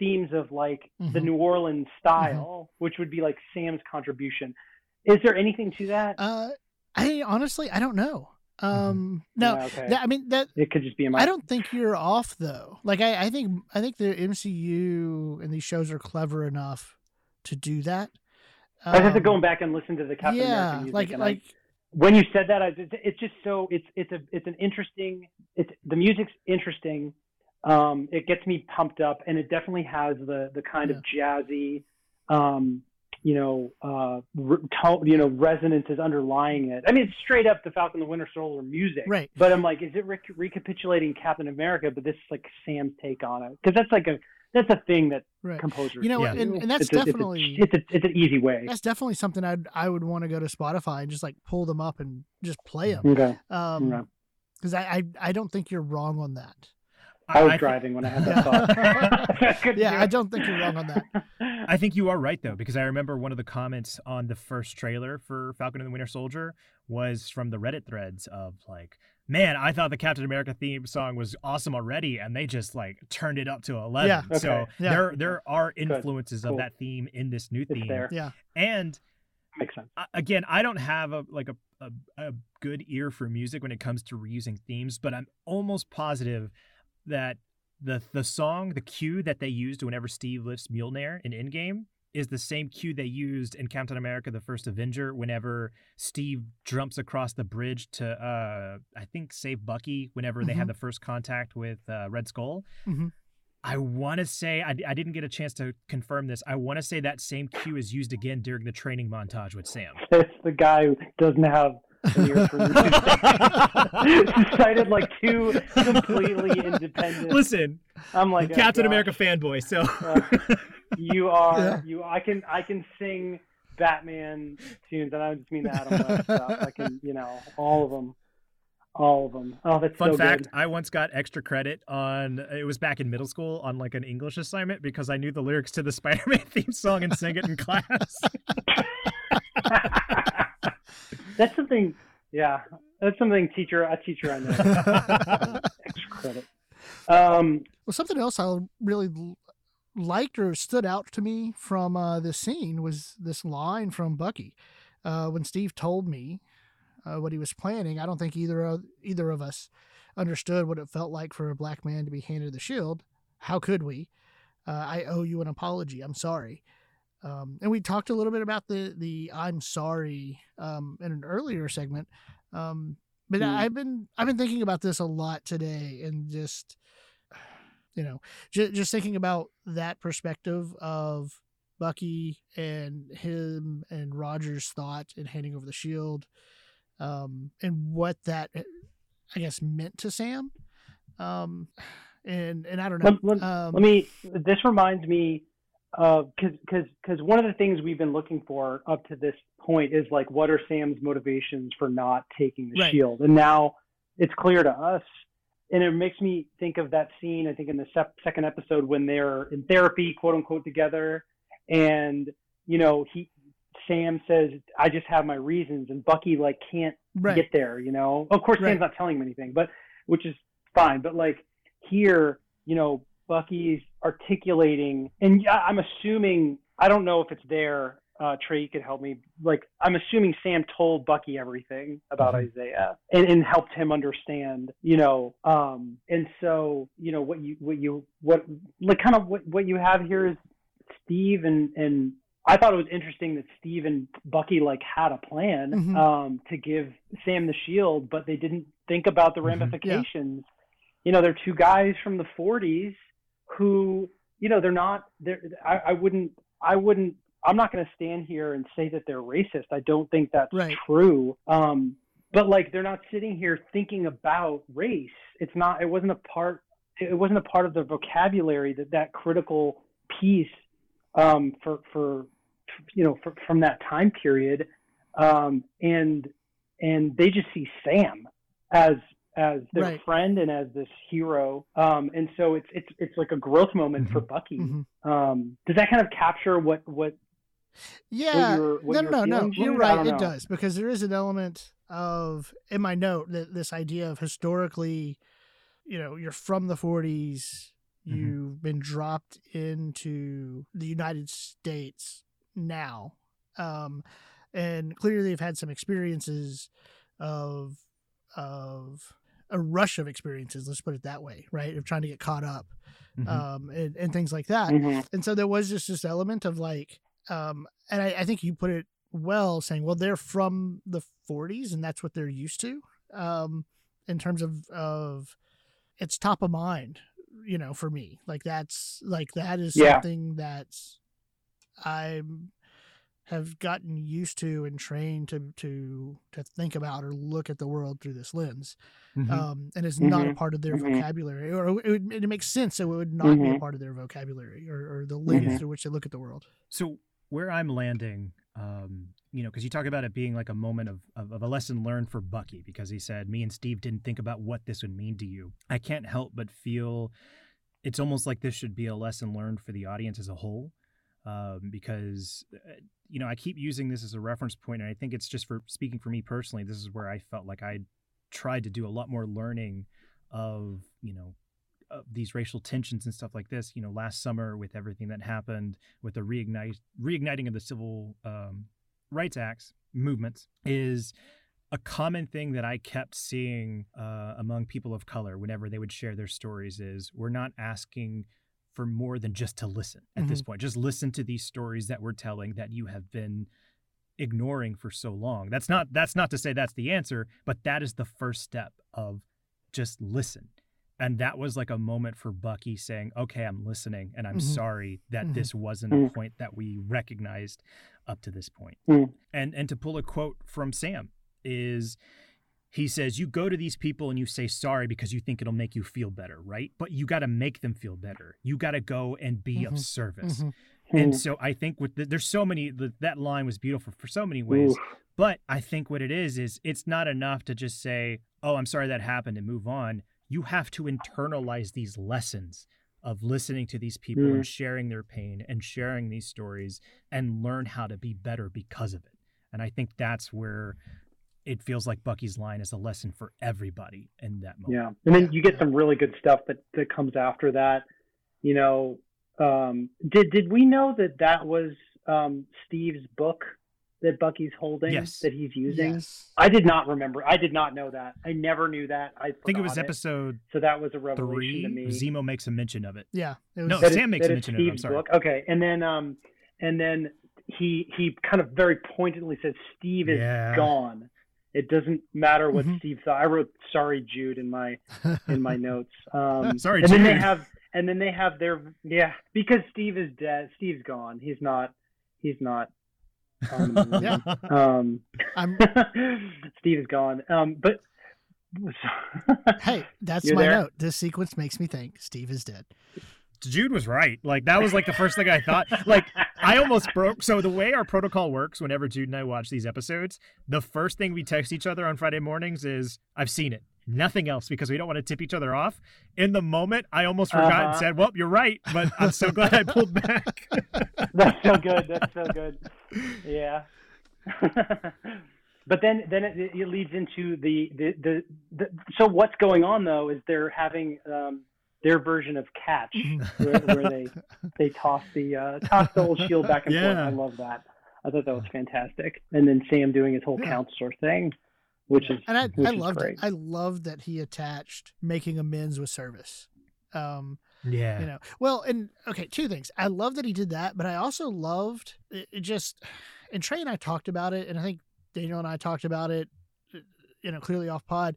themes of like the Mhm. New Orleans style, which would be like Sam's contribution. Is there anything to that? Uh, I honestly, I don't know. Um, no, Yeah, okay. that- I mean that. it could just be. I don't think you're off though. Like I, I think, I think the MCU and these shows are clever enough to do that. I just have to Um, go back and listen to the Captain yeah, America music. like and I- like when you said that, I, it's- it's just so it's it's a it's an interesting. It's the music's interesting. Um, it gets me pumped up, and it definitely has the the kind of jazzy, um, you know, uh, re- you know, resonances underlying it. I mean, it's straight up the Falcon the Winter Soldier music. Right. But I'm like, is it rec- recapitulating Captain America? But this is like Sam's take on it because that's like a that's a thing that right. composers. You know, do. and- and that's It's a- it's a- definitely- it's a, it's an easy way. That's definitely something I'd I would want to go to Spotify and just like pull them up and just play them. Okay. Um, Okay. because I, I I don't think you're wrong on that. I was thi- driving when I had that thought. I Yeah, do I don't think you're wrong on that. I think you are right though, because I remember one of the comments on the first trailer for Falcon and the Winter Soldier was from the Reddit threads of like, "Man, I thought the Captain America theme song was awesome already, and they just like turned it up to 11." Yeah. So Okay. Yeah. there there are influences Cool. of that theme in this new It's theme, there. Yeah. and Makes sense. I- again, I don't have a like a, a a good ear for music when it comes to reusing themes, but I'm almost positive that the the song, the cue that they used whenever Steve lifts Mjolnir in Endgame is the same cue they used in Captain America: The First Avenger whenever Steve jumps across the bridge to uh I think save Bucky whenever they had the first contact with uh, Red Skull. Mhm. I want to say I, I didn't get a chance to confirm this. I want to say that same cue is used again during the training montage with Sam. It's the guy who doesn't have an ear for music. Cited like two completely independent. Listen, I'm like oh, Captain gosh, America fanboy. So uh, you are Yeah. you. I can I can sing Batman tunes, and I just mean the Adam West stuff. I can you know all of them, all of them. Oh, that's fun so fact: good. I once got extra credit on. It was back in middle school on like an English assignment because I knew the lyrics to the Spider-Man theme song and sang it in class. that's something. Yeah, that's something teacher a teacher I know extra credit. Um, Well, something else I really liked or stood out to me from uh, this scene was this line from Bucky uh, when Steve told me uh, what he was planning. I don't think either of either of us understood what it felt like for a black man to be handed the shield. How could we? Uh, I owe you an apology. I'm sorry. Um, and we talked a little bit about the the I'm sorry um, in an earlier segment. Um, but Hmm. I've been I've been thinking about this a lot today, and just you know, just, just thinking about that perspective of Bucky and him and Roger's thought in handing over the shield, um, and what that I guess meant to Sam. Um, and and I don't know. Let- let- um, Let me. This reminds me, because because because one of the things we've been looking for up to this point is like, what are Sam's motivations for not taking the Right. shield? And now it's clear to us, and it makes me think of that scene. I think in the sep- second episode when they're in therapy, quote unquote, together, and you know he. Sam says, "I just have my reasons," and Bucky like can't right. get there. You know, of course, Right. Sam's not telling him anything, but which is fine. But like here, you know, Bucky's articulating, and I'm assuming I don't know if it's there. Uh, Trey, you could help me. Like, I'm assuming Sam told Bucky everything about Mhm. Isaiah and, and helped him understand. You know, um, and so you know what you what you what like kind of what what you have here is Steve and and I thought it was interesting that Steve and Bucky like had a plan Mhm. um, to give Sam the shield, but they didn't think about the Mhm. ramifications. You know, they're two guys from the 40s who, you know, they're not. They're. I, I wouldn't. I wouldn't. I'm not going to stand here and say that they're racist. I don't think that's Right. true. Um, but like, they're not sitting here thinking about race. It's not. It wasn't a part. It wasn't a part of the vocabulary that that critical piece um, for for you know for, from that time period, um, and and they just see Sam as as their Right. friend and as this hero. Um, and so it's it's it's like a growth moment for Bucky. Mhm. Um, does that kind of capture what what Yeah. you're- what no, you're no, no. You're right. It know. does because there is an element of in my note that this idea of historically, you know, you're from the 40s. Mhm. You've been dropped into the United States now, um, and clearly they've had some experiences of of a rush of experiences. Let's put it that way, right? Of trying to get caught up, Mhm. um, and, and things like that Mhm. and so there was just this element of like um and I, I think you put it well saying well they're from the 40s and that's what they're used to um in terms of of it's top of mind you know for me like that's like that is Yeah. something that's i have gotten used to and trained to to to think about or look at the world through this lens Mhm. um, and it's not a Mhm. part of their Mhm. vocabulary, or it, would, it makes sense. So it would not be a Mhm. part of their vocabulary or, or the lens Mhm. through which they look at the world. So where I'm landing, um, you know, because you talk about it being like a moment of, of, of a lesson learned for Bucky, because he said, me and Steve didn't think about what this would mean to you. I can't help but feel it's almost like this should be a lesson learned for the audience as a whole. Um, because, uh, you know, I keep using this as a reference point, and I think it's just for speaking for me personally, this is where I felt like I tried to do a lot more learning of, you know, of these racial tensions and stuff like this. You know, last summer with everything that happened with the reignite reigniting of the civil um, rights acts movements is a common thing that I kept seeing uh, among people of color whenever they would share their stories is we're not asking for more than just to listen at this point. Just listen to these stories that we're telling that you have been ignoring for so long. That's not that's not to say that's the answer, but that is the first step of just listen. And that was like a moment for Bucky saying, "Okay, I'm listening, and I'm Mhm. sorry that Mhm. this wasn't a Mhm. point that we recognized up to this point." Mhm. And and to pull a quote from Sam is he says, "You go to these people and you say sorry because you think it'll make you feel better, right? But you got to make them feel better. You got to go and be of Mhm. service." Mhm. And Mhm. so I think with the, there's so many the, that line was beautiful for so many ways. Oof. But I think what it is is it's not enough to just say, "Oh, I'm sorry that happened" and move on. You have to internalize these lessons of listening to these people Mm. and sharing their pain and sharing these stories and learn how to be better because of it. And I think that's where it feels like Bucky's line is a lesson for everybody in that moment. Yeah, and then you get some really good stuff that that comes after that. You know, um, did did we know that that was um, Steve's book that Bucky's holding Yes. that he's using? Yes. I did not remember. I did not know that. I never knew that. I, I think it was forgot episode So that was a three. revelation to me. Zemo makes a mention of it. Yeah. It was, No, Sam is- makes a is mention of it. I'm Steve's sorry. book. Okay, and then um, and then he he kind of very pointedly says Steve is Yeah. gone. It doesn't matter what Mhm. Steve thought. I wrote "Sorry, Jude" in my in my notes. Um, Sorry, and then they have and then they have their yeah because Steve is dead. Steve's gone. He's not. He's not. on the moon. Yeah. Um, I'm, Steve is gone. Um, but hey, that's You're my there? note. This sequence makes me think Steve is dead. Jude was right. Like that was like the first thing I thought. Like I almost broke. So the way our protocol works, whenever Jude and I watch these episodes, the first thing we text each other on Friday mornings is, "I've seen it." Nothing else because we don't want to tip each other off. In the moment, I almost forgot and Uh-huh. said, "Well, you're right," but I'm so glad I pulled back. That's so good. That's so good. Yeah. but then then it, it leads into the, the the the so what's going on though is they're having um their version of catch where, where they they toss the uh toss the old shield back and forth. I love that. I thought that was fantastic. And then Sam doing his whole Yeah. counselor thing, which is And I, which I is loved great. it. I loved that he attached making amends with service. Um, yeah. you know well and okay two things i love that he did that but i also loved it, it just and trey and i talked about it and i think daniel and i talked about it uh, you know clearly off pod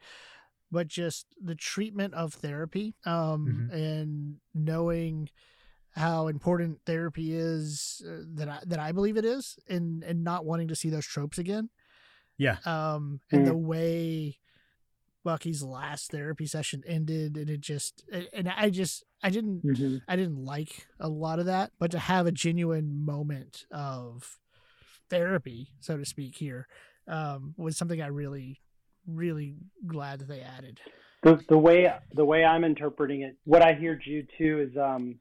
but just the treatment of therapy um and knowing how important therapy is uh, that i that i believe it is and and not wanting to see those tropes again Yeah. um and Mm. the way Bucky's last therapy session ended and it just and I just I didn't Mhm. I didn't like a lot of that but to have a genuine moment of therapy so to speak here um was something I really really glad that they added. The the way the way I'm interpreting it, what I hear Jude too is um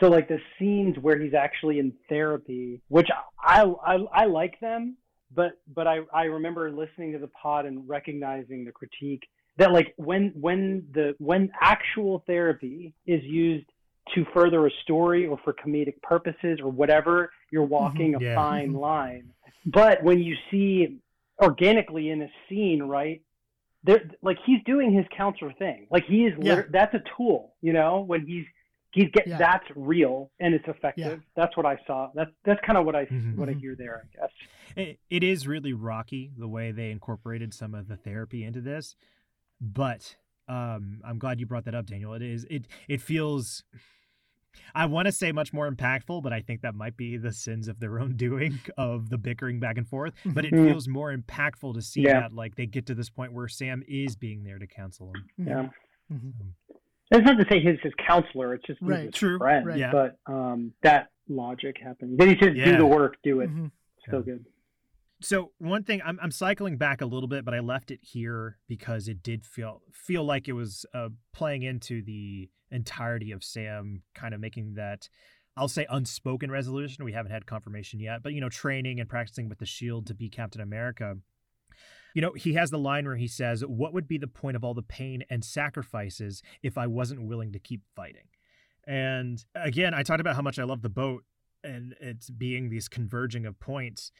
so like the scenes where he's actually in therapy, which I I, I like them, but but I I remember listening to the pod and recognizing the critique that like when when the when actual therapy is used to further a story or for comedic purposes or whatever, you're walking Mhm. a Yeah. fine line. But when you see organically in a scene, right? There, like he's doing his counselor thing. Like he is. Yeah. lit- That's a tool, you know. When he's he's get Yeah. that's real and it's effective. That's what I saw. That's that's kind of what I Mhm. what I Mhm. hear there. I guess. It, it is really rocky the way they incorporated some of the therapy into this, but um, I'm glad you brought that up, Daniel. It is it it feels. I want to say much more impactful, but I think that might be the sins of their own doing of the bickering back and forth. But it Mhm. feels more impactful to see Yeah. that like they get to this point where Sam is being there to counsel him. Yeah. Mhm. It's not to say he's his counselor. It's just he's Right. his True. friend. Right. Yeah. But um, that logic happened. Then he says, Yeah. "Do the work, do it." Mhm. Still good. So one thing I'm I'm cycling back a little bit, but I left it here because it did feel feel like it was uh, playing into the entirety of Sam kind of making that I'll say unspoken resolution. We haven't had confirmation yet, but you know, training and practicing with the shield to be Captain America. You know, he has the line where he says, "What would be the point of all the pain and sacrifices if I wasn't willing to keep fighting?" And again, I talked about how much I love the boat and it's being these converging of points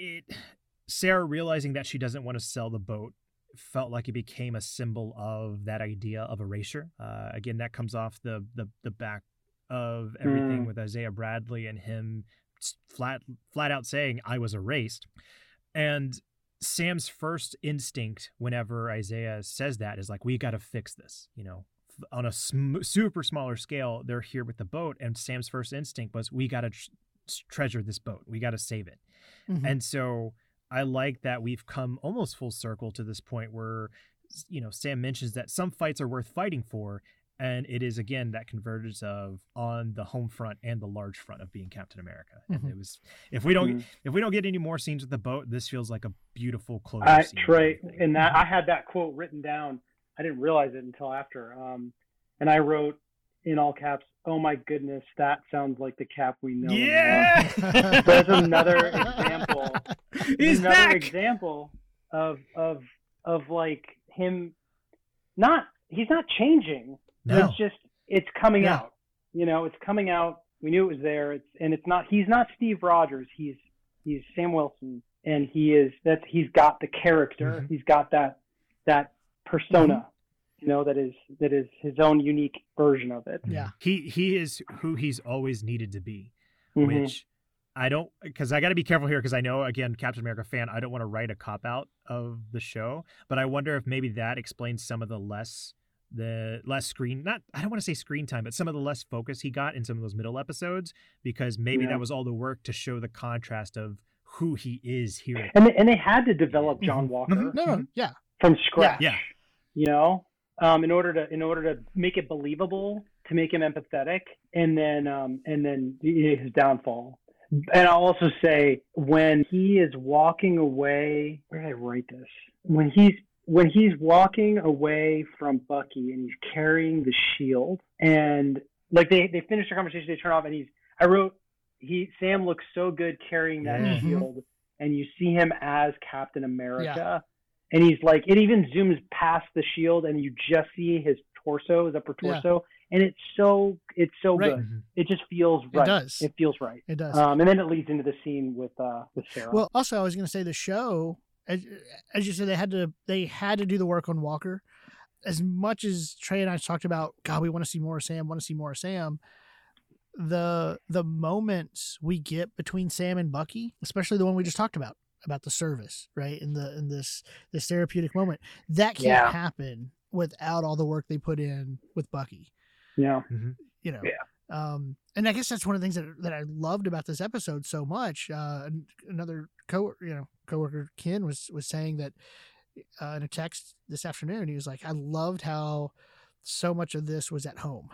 it Sarah realizing that she doesn't want to sell the boat felt like it became a symbol of that idea of erasure. Uh, again, that comes off the the the back of everything Mm. with Isaiah Bradley and him flat flat out saying I was erased. And Sam's first instinct whenever Isaiah says that is like we got to fix this, you know. On a sm- super smaller scale, they're here with the boat, and Sam's first instinct was, "We got to tr- treasure this boat. We got to save it." Mhm. And so I like that we've come almost full circle to this point where, you know, Sam mentions that some fights are worth fighting for. And it is, again, that convergence of on the home front and the large front of being Captain America. And Mhm. it was, if we don't, Mhm. if we don't get any more scenes with the boat, this feels like a beautiful closure I, scene. Trey, and that I had that quote written down. I didn't realize it until after. Um, and I wrote in all caps, "Oh my goodness, that sounds like the Cap we know." Yeah. There's another example. He's another back. example of of of like him not he's not changing. No. It's just it's coming out. You know, it's coming out. We knew it was there. It's and it's not he's not Steve Rogers. He's he's Sam Wilson and he is that's he's got the character. Mhm. He's got that that persona. You know, that is that is his own unique version of it. Yeah. He he is who he's always needed to be. Mhm. which I don't because I got to be careful here because I know again Captain America fan I don't want to write a cop out of the show but I wonder if maybe that explains some of the less the less screen not I don't want to say screen time but some of the less focus he got in some of those middle episodes because maybe Yeah. that was all the work to show the contrast of who he is here. and they, and they had to develop John Mhm. Walker Mhm. No, no, yeah. from scratch. Yeah. You know, um, in order to in order to make it believable, to make him empathetic, and then um, and then his downfall. And I'll also say when he is walking away, where did I write this? When he's when he's walking away from Bucky and he's carrying the shield, and like they they finish their conversation, they turn off, and he's I wrote he Sam looks so good carrying that Yeah. Mhm. shield, and you see him as Captain America, and he's like it even zooms past the shield, and you just see his torso, his upper Yeah. torso, and it's so it's so Right. good. Mhm. It just feels right It does. It feels right. It does. Um, and then it leads into the scene with uh with Sarah. Well, also I was going to say the show, as, as you said, they had to they had to do the work on Walker. As much as Trey and I talked about, God, we want to see more of Sam, want to see more of Sam. The the moments we get between Sam and Bucky, especially the one we just talked about about the service, right? In the in this this therapeutic moment, that can't Yeah. happen without all the work they put in with Bucky yeah. you know Yeah. um and i guess that's one of the things that, that i loved about this episode so much uh another co you know coworker ken was was saying that uh, in a text this afternoon he was like i loved how so much of this was at home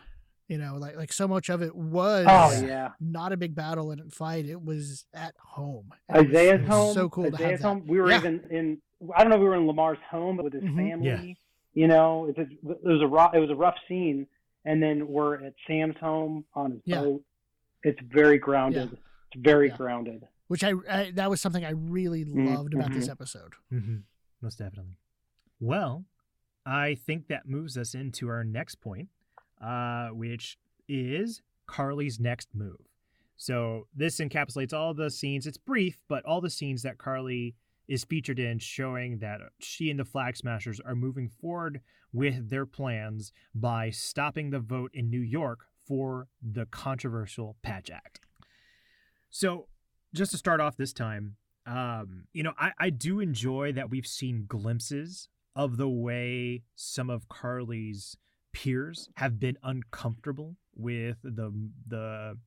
you know like like so much of it was Oh yeah. not a big battle and fight it was at home it Isaiah's was home. so cool to have Isaiah's that. home. We were Yeah. even in I don't know if we were in Lemar's home with his Mhm. family. Yeah. You know, it was, it was a rough, it was a rough scene, and then we're at Sam's home on his Yeah. boat. It's very grounded. It's very Yeah. grounded. which I, I that was something I really loved about this mhm. episode. Mm-hmm. Most definitely. Well, I think that moves us into our next point, uh, which is Karli's next move. So this encapsulates all the scenes. It's brief, but all the scenes that Karli is featured in, showing that she and the Flag Smashers are moving forward with their plans by stopping the vote in New York for the controversial Patch Act. So, just to start off this time, um, you know, I, I do enjoy that we've seen glimpses of the way some of Karli's peers have been uncomfortable with the the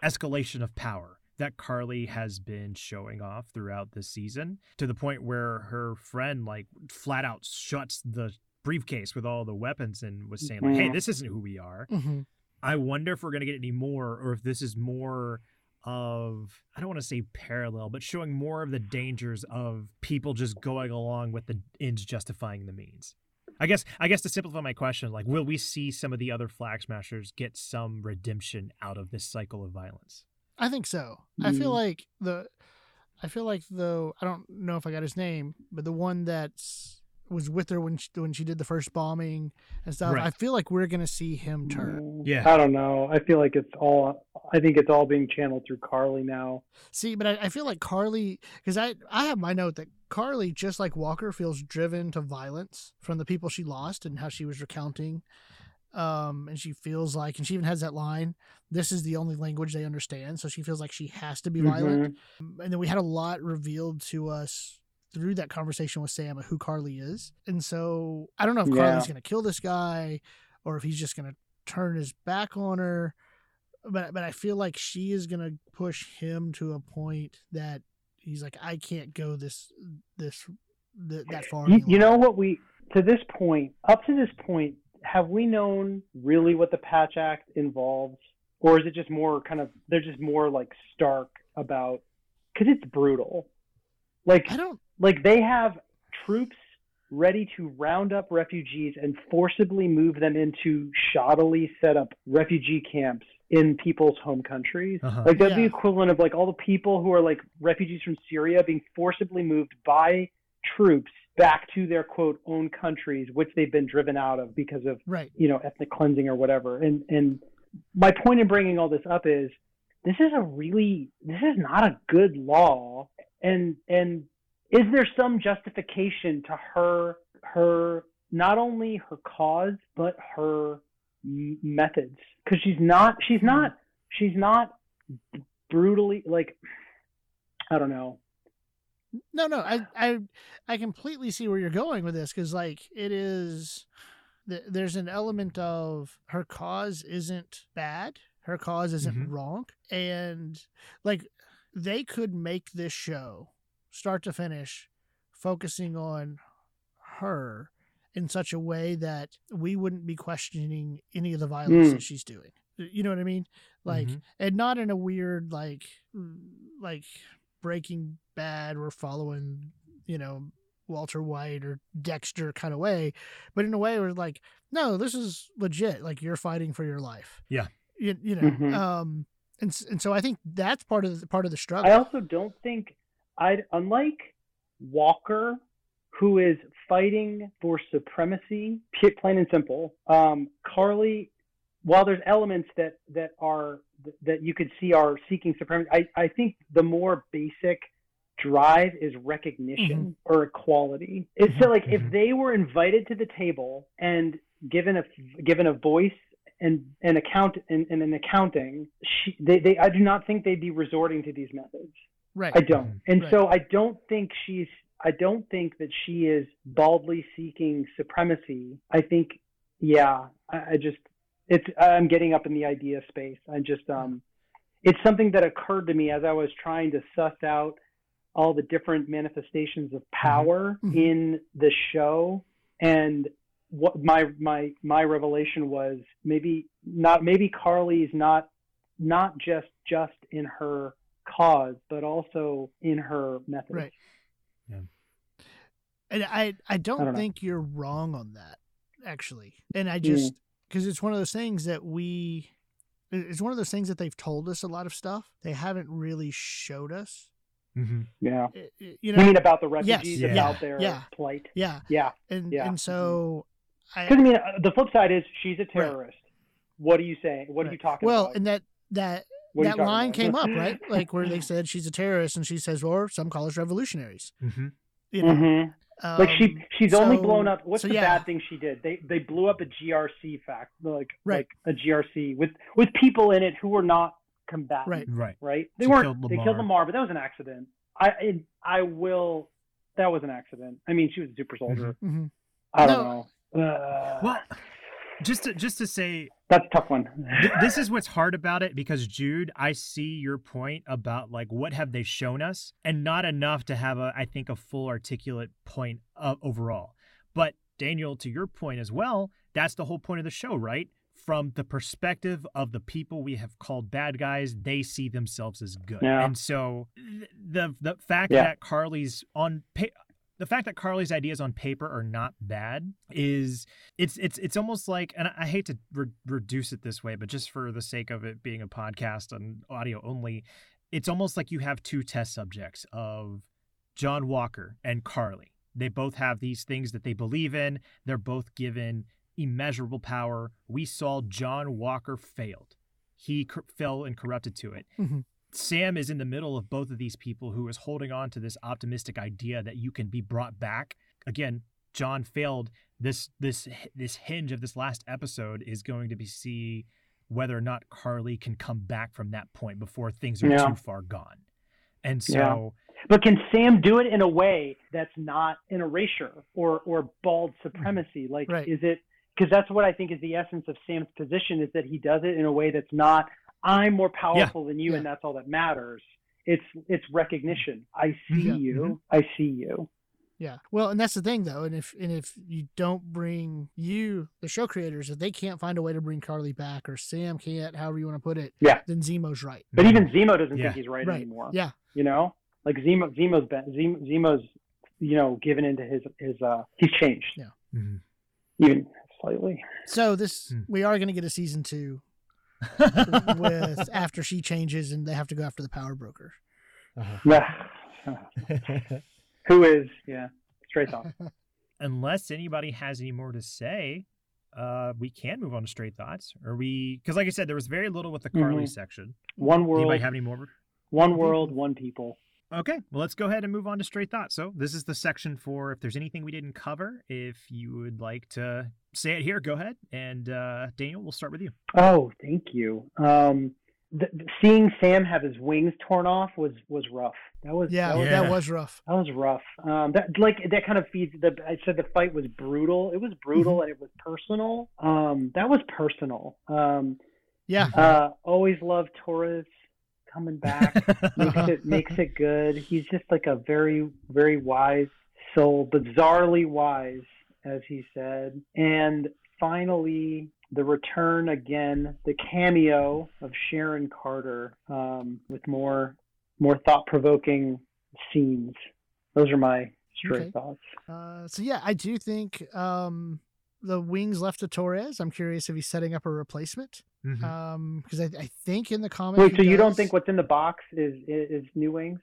escalation of power that Karli has been showing off throughout this season to the point where her friend like flat out shuts the briefcase with all the weapons and was saying like, "Hey, this isn't who we are." Mm-hmm. I wonder if we're going to get any more or if this is more of I don't want to say parallel, but showing more of the dangers of people just going along with the ends justifying the means. I guess I guess to simplify my question, like will we see some of the other flag smashers get some redemption out of this cycle of violence? I think so. I feel Mm. like the, I feel like though I don't know if I got his name, but the one that's was with her when she, when she did the first bombing and stuff. Right. I feel like we're gonna see him turn. Yeah. I don't know. I feel like it's all. I think it's all being channeled through Karli now. See, but I, I feel like Karli, because I I have my note that Karli, just like Walker, feels driven to violence from the people she lost and how she was recounting. Um, and she feels like, and she even has that line, "This is the only language they understand," so she feels like she has to be violent. Mhm. and then we had a lot revealed to us through that conversation with Sam of who Karli is. And so I don't know if Yeah. Karli's going to kill this guy or if he's just going to turn his back on her. But but I feel like she is going to push him to a point that he's like I can't go this this th- that far. You, you know what we to this point, up to this point, have we known really what the Patch Act involves, or is it just more kind of they're just more like stark about because it's brutal, like I don't like they have troops ready to round up refugees and forcibly move them into shoddily set up refugee camps in people's home countries. Uh-huh. Like that's the equivalent of like all the people who are like refugees from Syria being forcibly moved by troops back to their quote own countries, which they've been driven out of because of right. you know ethnic cleansing or whatever. And and my point in bringing all this up is this is a really this is not a good law. And and is there some justification to her her not only her cause but her m- methods because she's not she's not she's not brutally like I don't know. No, no, I, I, I completely see where you're going with this because, like, it is. th- There's an element of her cause isn't bad, her cause isn't Mhm. wrong, and like they could make this show, start to finish, focusing on her in such a way that we wouldn't be questioning any of the violence Mm. that she's doing. You know what I mean? Like, Mhm. and not in a weird like, mm, like Breaking Bad. We're following, you know, Walter White or Dexter kind of way, but in a way where like, no, this is legit. Like you're fighting for your life. Yeah. You, you know. Mhm. Um. And and so I think that's part of the part of the struggle. I also don't think I'd unlike Walker, who is fighting for supremacy, plain and simple. Um, Karli, while there's elements that that are that you could see are seeking supremacy, I, I think the more basic drive is recognition or equality. It's so like if Mhm. they were invited to the table and given a given a voice and an account and, and an accounting, she, they, they I do not think they'd be resorting to these methods. Right. I don't. And Right. so I don't think she's I don't think that she is baldly seeking supremacy. I think yeah, I, I just it's I'm getting up in the idea space. I just um it's something that occurred to me as I was trying to suss out all the different manifestations of power Mhm. in the show and what my my my revelation was maybe not maybe Karli's not not just just in her cause but also in her methods. Right. And I I don't, I don't know. think you're wrong on that actually. And I Mm. just because it's one of those things that we it's one of those things that they've told us a lot of stuff they haven't really showed us. Mm-hmm. Yeah. I- I- You You know, mean about the refugees Yeah. about their Yeah. plight? yeah, Yeah. and Yeah. and so Because I I mean, uh, the flip side is she's a terrorist. What are you saying? What are you talking well, about? Well, and that that What are you that line about? came up right, like where they said she's a terrorist, and she says, or some call us revolutionaries. Mm-hmm. You know, Mhm. Like she, um, she's only blown up. What's so the yeah. bad thing she did? They they blew up a GRC fact, like Right. like a GRC with with people in it who were not combatants. Right. Right. Right. They She weren't. killed They killed Lemar, but that was an accident. I it, I will. That was an accident. I mean, she was a super soldier. mhm. I don't No. know. Uh, Well, just to just to say, that's a tough one. this is what's hard about it because Jude, I see your point about like what have they shown us, and not enough to have a I think a full articulate point of overall. But Daniel, to your point as well, that's the whole point of the show, right? From the perspective of the people we have called bad guys, they see themselves as good, Yeah. and so th- the the fact Yeah. that Karli's on the fact that Karli's ideas on paper are not bad is it's it's it's almost like and I hate to re- reduce it this way, but just for the sake of it being a podcast and audio only, it's almost like you have two test subjects of John Walker and Karli. They both have these things that they believe in. They're both given immeasurable power. We saw John Walker failed. He fell and corrupted to it. Mhm. Sam is in the middle of both of these people who is holding on to this optimistic idea that you can be brought back. Again, John failed. This this this hinge of this last episode is going to be see whether or not Karli can come back from that point before things are Yeah. too far gone. And so But can Sam do it in a way that's not an erasure or or bald supremacy? Like, Right. is it? Because that's what I think is the essence of Sam's position is that he does it in a way that's not I'm more powerful than you, Yeah. and that's all that matters. It's it's recognition. I see Yeah. you. I see you. Yeah. Well, and that's the thing though, and if and if you don't bring you, the show creators, if they can't find a way to bring Karli back or Sam can't, however you want to put it, Yeah. then Zemo's right. But even Zemo doesn't Yeah. think he's right, Right. anymore. Yeah. You know, like Zemo, Zemo's been Zemo, Zemo's, you know, given into his his uh, he's changed Mhm. even slightly. So this Hmm. we are going to get a season two with after she changes and they have to go after the power broker. Who is yeah straight thought. unless anybody has any more to say, uh, we can move on to straight thoughts. Or we, because like I said, there was very little with the Karli Mhm. section. One world, Anybody have any more? one world, one people. Okay, well, let's go ahead and move on to straight thoughts. So this is the section for if there's anything we didn't cover. If you would like to say it here, go ahead. And uh, Daniel, we'll start with you. Oh, thank you. Um, th- th- seeing Sam have his wings torn off was was rough. That was Yeah, that was, Yeah. that was rough. that was rough. Um, that like that kind of feeds the. I said the fight was brutal. It was brutal and it was personal. Um, that was personal. Um, Yeah. uh, always loved Torres coming back. makes it makes it good. He's just like a very very wise soul, bizarrely wise, as he said. And finally, the return again, the cameo of Sharon Carter um, with more more thought provoking scenes. Those are my straight Okay. thoughts. Uh, so yeah, I do think um, the wings left to Torres. I'm curious if he's setting up a replacement. Mhm. Um, because I, I think in the comic, Wait, he so you don't think what's in the box is is, is New Wings?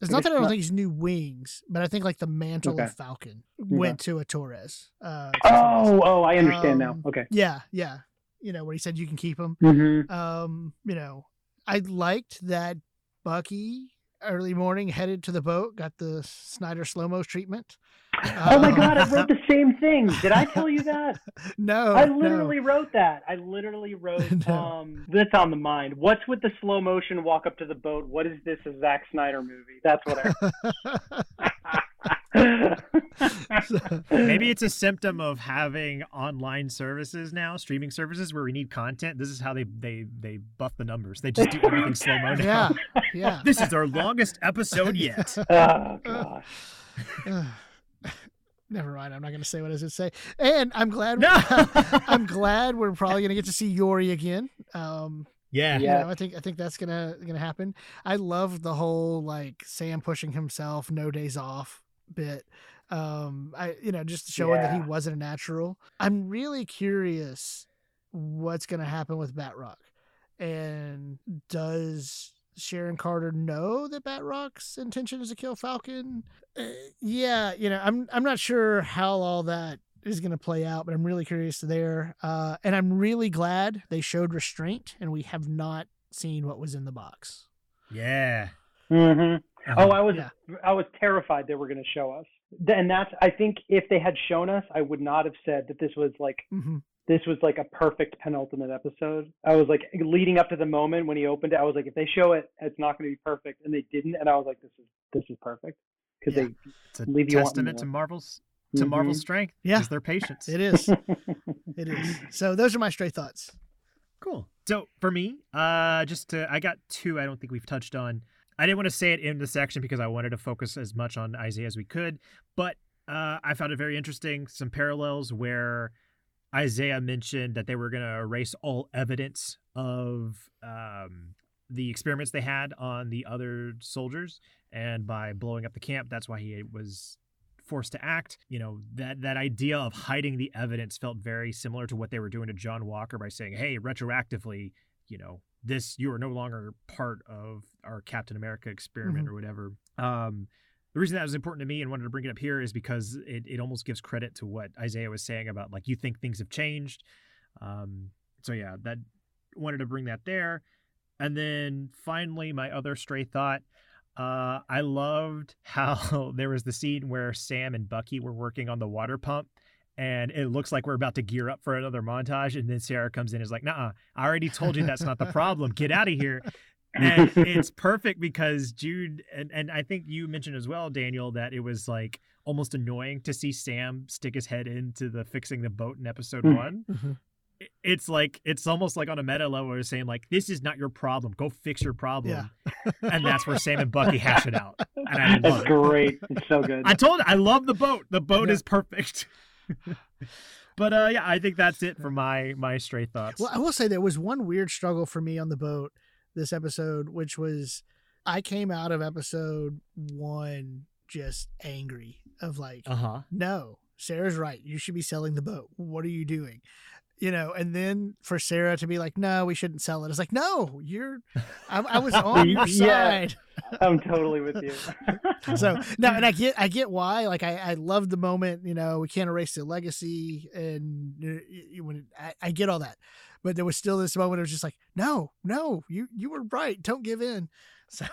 It's not that I don't think he's new wings, but I think like the mantle Okay. of Falcon went to a Torres. Uh. Oh, oh, I understand now. Um, Okay. yeah, yeah. You know where he said you can keep him. hmm Um, you know, I liked that Bucky early morning headed to the boat, got the Snyder slow mo treatment. Oh my Um, god, I wrote the same thing. Did I tell you that? No, I no. literally wrote that. I literally wrote No. um that's on the mind. What's with the slow motion walk up to the boat? What is this a Zack Snyder movie? That's what I Maybe it's a symptom of having online services now, streaming services where we need content. This is how they they they buff the numbers. They just do everything slow mo now. yeah, yeah. This is our longest episode yet. Oh gosh. Never mind. I'm not going to say what I was going to say. And I'm glad. No. I'm glad we're probably going to get to see Yori again. Um, Yeah. you Yeah. know, I think I think that's gonna gonna happen. I love the whole like Sam pushing himself, no days off bit. Um, I you know just showing that he wasn't a natural. I'm really curious what's going to happen with Batroc, and does Sharon Carter know that Batroc's intention is to kill Falcon? Uh, yeah, you know, I'm I'm not sure how all that is going to play out, but I'm really curious there. Uh, and I'm really glad they showed restraint, and we have not seen what was in the box. Yeah. hmm Uh-huh. Oh, I was Yeah. I was terrified they were going to show us. And that's I think if they had shown us, I would not have said that this was like hmm this was like a perfect penultimate episode. I was like leading up to the moment when he opened it. I was like, if they show it, it's not going to be perfect, and they didn't. And I was like, this is this is perfect because Yeah. they It's a leave you testament to. Marvel's to Marvel's strength. Yeah. Is their patience. It is. It is. So those are my stray thoughts. Cool. So for me, uh, just to, I got two. I don't think we've touched on. I didn't want to say it in the section because I wanted to focus as much on Isaiah as we could, but uh, I found it very interesting. Some parallels where Isaiah mentioned that they were going to erase all evidence of um, the experiments they had on the other soldiers, and by blowing up the camp, that's why he was forced to act. You know that that idea of hiding the evidence felt very similar to what they were doing to John Walker by saying, "Hey, retroactively, you know, this you are no longer part of our Captain America experiment or whatever." Um, the reason that was important to me and wanted to bring it up here is because it, it almost gives credit to what Isaiah was saying about like you think things have changed. Um, so yeah, that wanted to bring that there. And then finally, my other stray thought. Uh, I loved how there was the scene where Sam and Bucky were working on the water pump, and it looks like we're about to gear up for another montage. And then Sarah comes in and is like, "Nah, I already told you that's not the problem. Get out of here." and it's perfect because Jude and, and I think you mentioned as well, Daniel, that it was like almost annoying to see Sam stick his head into the fixing the boat in episode Mhm. one. Mhm. It's like it's almost like on a meta level, where it's saying like, "This is not your problem. Go fix your problem." and that's where Sam and Bucky hash it out. And I love That's it. great. It's so good. I told I love the boat. The boat Yeah. is perfect. but uh, yeah, I think that's it for my my stray thoughts. Well, I will say there was one weird struggle for me on the boat this episode, which was I came out of episode one just angry of like, Uh huh. no, Sarah's right. You should be selling the boat. What are you doing? You know, and then for Sarah to be like, no, we shouldn't sell it. It's like, no, you're, I, I was on your Yeah. side. I'm totally with you. So no, and I get, I get why. Like, I, I love the moment. You know, we can't erase the legacy, and you, you, when I, I get all that, but there was still this moment. It was just like, no, no, you, you were right. Don't give in. So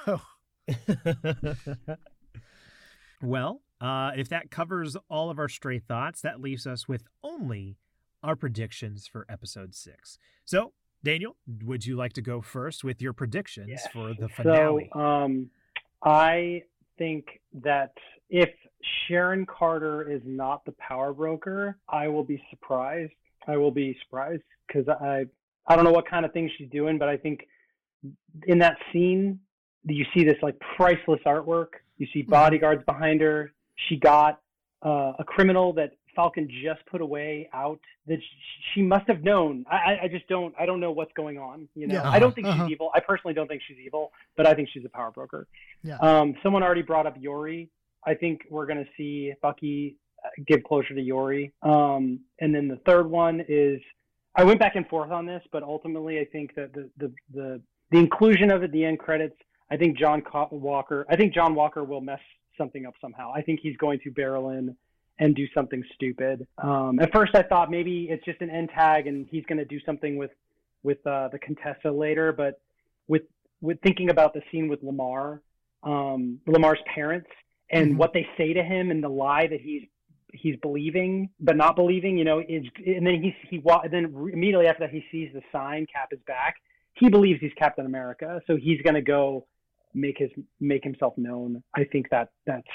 well, uh, if that covers all of our stray thoughts, that leaves us with only our predictions for episode six. So, Daniel, would you like to go first with your predictions Yes. for the finale? So, um, I think that if Sharon Carter is not the power broker, I will be surprised. I will be surprised because I I don't know what kind of thing she's doing, but I think in that scene you see this like priceless artwork. You see bodyguards behind her. She got uh, a criminal that Falcon just put away out that she must have known. I, I- just don't. I don't know what's going on. You know, Yeah. I don't think Uh-huh. she's evil. I personally don't think she's evil, but I think she's a power broker. Yeah. Um, someone already brought up Yori. I think we're going to see Bucky uh, give closure to Yori. Um, and then the third one is I went back and forth on this, but ultimately I think that the the the, the inclusion of it, the end credits. I think John Walker. I think John Walker will mess something up somehow. I think he's going to barrel in and do something stupid. Um, at first, I thought maybe it's just an end tag and he's going to do something with with uh, the Contessa later. But with with thinking about the scene with Lemar, um, Lemar's parents, and Mhm. what they say to him, and the lie that he's he's believing but not believing, you know, is, and then he's he wa- then immediately after that he sees the sign, Cap is back. He believes he's Captain America, so he's going to go make his make himself known. I think that that's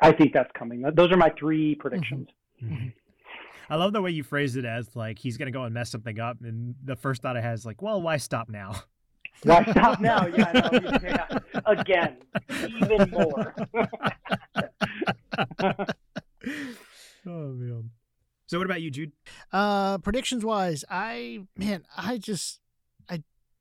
I think that's coming. Those are my three predictions. Mhm. I love the way you phrased it as like he's gonna go and mess something up, and the first thought I had is like, well, why stop now? Why stop now? Yeah, I know. yeah. Again, even more. oh man. So what about you, Jude? Uh, predictions wise, I man, I just I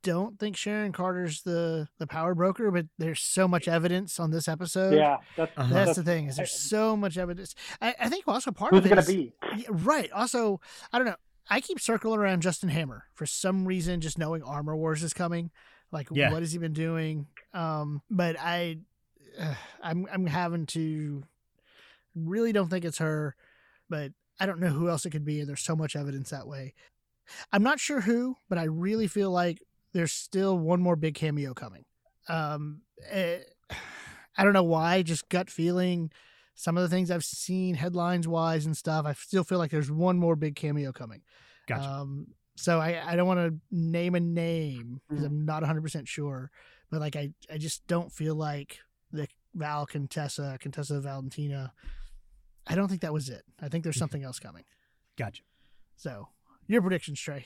don't think Sharon Carter's the the power broker, but there's so much evidence on this episode. Yeah, that's Uh-huh. That's that's, the thing is there's so much evidence. I, I think also part who's of it it gonna is- be? Right. Also, I don't know. I keep circling around Justin Hammer for some reason, just knowing Armor Wars is coming. Like, Yeah. what has he been doing? Um, but I, uh, I'm I'm having to really don't think it's her, but I don't know who else it could be, and there's so much evidence that way. I'm not sure who, but I really feel like there's still one more big cameo coming. Um, eh, I don't know why, just gut feeling some of the things I've seen headlines wise and stuff, I still feel like there's one more big cameo coming. Gotcha. Um, so I, I don't want to name a name because Mhm. I'm not 100% sure, but like I, I just don't feel like the Val Contessa, Contessa Valentina. I don't think that was it. I think there's something else coming. gotcha. So your predictions, Trey.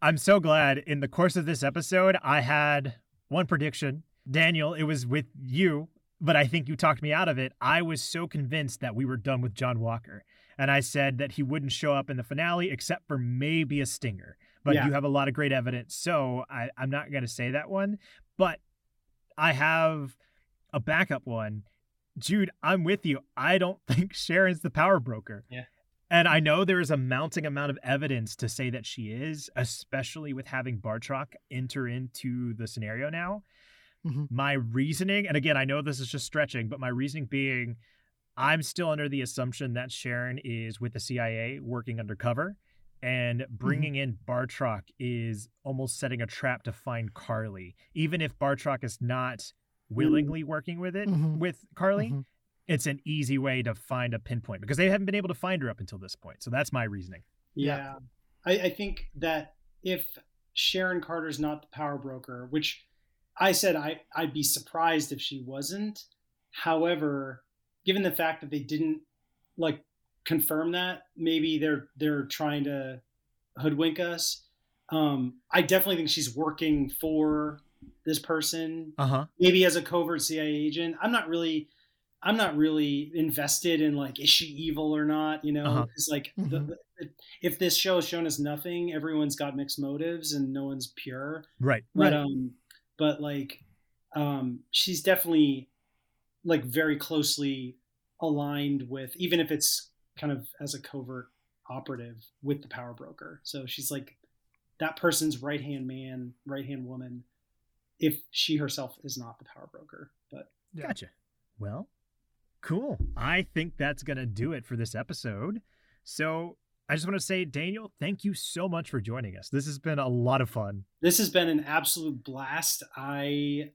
I'm so glad in the course of this episode, I had one prediction. Daniel, it was with you, but I think you talked me out of it. I was so convinced that we were done with John Walker. And I said that he wouldn't show up in the finale except for maybe a stinger. But Yeah. you have a lot of great evidence. So I, I'm not going to say that one. But I have a backup one. Jude, I'm with you. I don't think Sharon's the power broker. Yeah. And I know there is a mounting amount of evidence to say that she is, especially with having Batroc enter into the scenario now. Mhm. My reasoning, and again, I know this is just stretching, but my reasoning being I'm still under the assumption that Sharon is with the CIA working undercover, and bringing in Batroc is almost setting a trap to find Karli. Even if Batroc is not willingly working with it, Mhm. with Karli, Mhm. It's an easy way to find a pinpoint because they haven't been able to find her up until this point. So that's my reasoning. Yeah. Yeah. I, I think that if Sharon Carter's not the power broker, which I said I, I'd be surprised if she wasn't. However, given the fact that they didn't like confirm that, maybe they're they're trying to hoodwink us. Um, I definitely think she's working for this person Uh huh. maybe as a covert CIA agent. I'm not really, I'm not really invested in like is she evil or not. You know, Uh-huh. because like the, Mhm. the, if this show has shown us nothing, everyone's got mixed motives and no one's pure. Right. But Right. um, but like, um, she's definitely like very closely aligned with, even if it's kind of as a covert operative with the power broker. So she's like that person's right hand man, right hand woman, if she herself is not the power broker. But Yeah. Gotcha. Well, cool. I think that's going to do it for this episode. So I just want to say, Daniel, thank you so much for joining us. This has been a lot of fun. this has been an absolute blast. I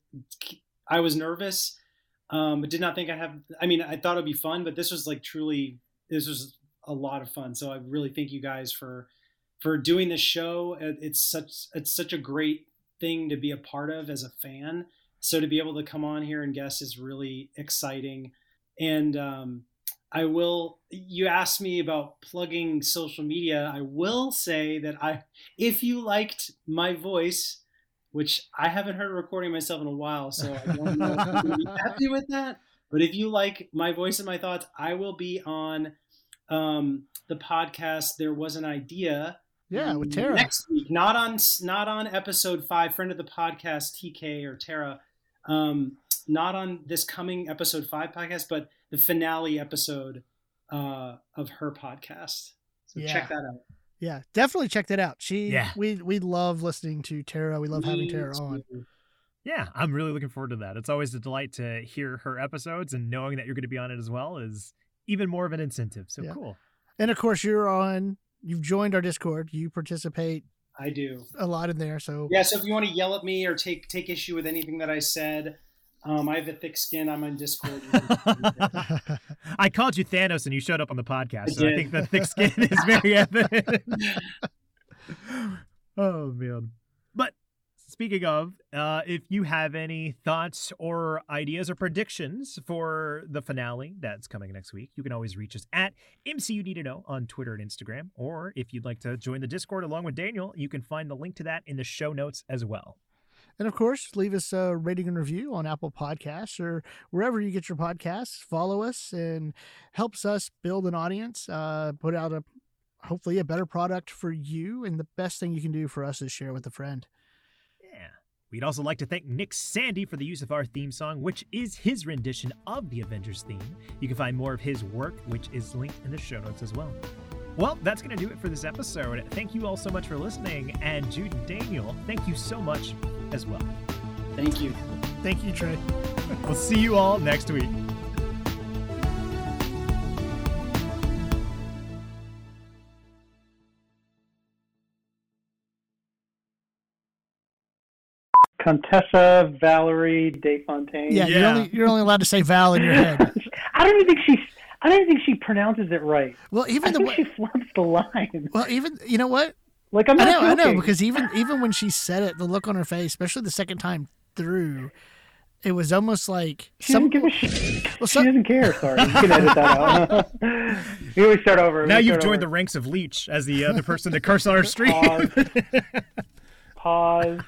I was nervous. Um, I did not think I'd have. I mean, I thought it'd be fun, but this was like truly. This was a lot of fun. So I really thank you guys for for doing this show. It's such it's such a great thing to be a part of as a fan. So to be able to come on here and guest is really exciting. And um, I will. You asked me about plugging social media. I will say that I, if you liked my voice, which I haven't heard a recording myself in a while, so I don't know if be happy with that. But if you like my voice and my thoughts, I will be on um, the podcast. There was an idea. Yeah, with Tara. next week. Not on not on episode five. Friend of the podcast, TK or Tara. Um, not on this coming episode five podcast, but the finale episode uh, of her podcast. So Yeah. check that out. Yeah, definitely check that out. She, Yeah. we we love listening to Tara. We love having Tara on. Yeah, I'm really looking forward to that. It's always a delight to hear her episodes, and knowing that you're going to be on it as well is even more of an incentive. So Yeah. cool. And of course, you're on. You've joined our Discord. You participate I do. a lot in there. So Yeah. So if you want to yell at me or take take issue with anything that I said, um, I have a thick skin. I'm on Discord. I called you Thanos, and you showed up on the podcast, I so I think the thick skin is very evident. oh man! Speaking of, uh, if you have any thoughts or ideas or predictions for the finale that's coming next week, you can always reach us at MCU Need to Know on Twitter and Instagram. Or if you'd like to join the Discord along with Daniel, you can find the link to that in the show notes as well. And of course, leave us a rating and review on Apple Podcasts or wherever you get your podcasts. Follow us and helps us build an audience, uh, put out a hopefully a better product for you. And the best thing you can do for us is share with a friend. We'd also like to thank Nick Sandy for the use of our theme song, which is his rendition of the Avengers theme. You can find more of his work, which is linked in the show notes as well. Well, that's going to do it for this episode. Thank you all so much for listening. And Jude and Daniel, thank you so much as well. Thank you. Thank you, Trey. We'll see you all next week. Contessa Valerie Desfontaine. Yeah, You're, Yeah. only, you're only allowed to say Val in your head. I don't even think she. I don't even think she pronounces it right. Well, I even the think way, she flubs the line. well, even you know what? Like I'm I not know, I know, because even even when she said it, the look on her face, especially the second time through, it was almost like she some. doesn't give a shit. Well, she some- doesn't care. Sorry, you can edit that out. we always start over. Now you've start joined the ranks of Leech as the other person to curse on our stream. Pause. Pause.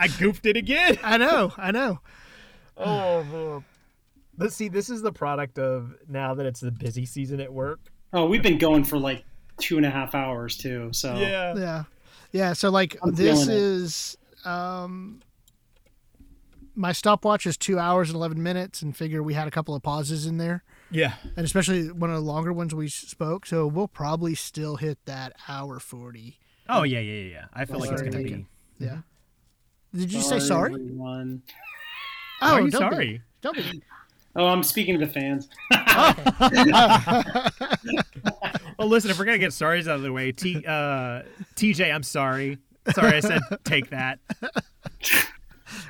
I goofed it again. I know, I know. Oh man. Let's see. This is the product of now that it's the busy season at work. Oh, we've been going for like two and a half hours too. So Yeah, yeah. yeah. So like I'm this is um, my stopwatch is two hours and eleven minutes, and figure we had a couple of pauses in there, Yeah. and especially one of the longer ones we spoke. So we'll probably still hit that hour forty. Oh yeah, yeah, yeah, yeah. I feel like it's gonna be. Yeah. Did you say sorry? everyone. Why are you don't be. sorry? Don't be. Oh, I'm speaking to the fans. Well, listen, if we're gonna get sorries out of the way, T, uh, TJ, I'm sorry. Sorry, I said take that.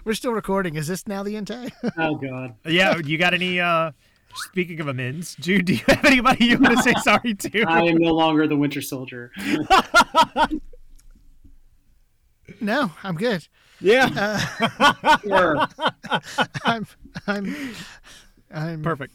We're still recording. Is this now the intake? Oh God. Yeah, you got any? uh Speaking of amends, Jude, do you have anybody you want to say sorry to? I am no longer the Winter Soldier. No, I'm good. yeah, uh, Sure. I'm. I'm. I'm. perfect.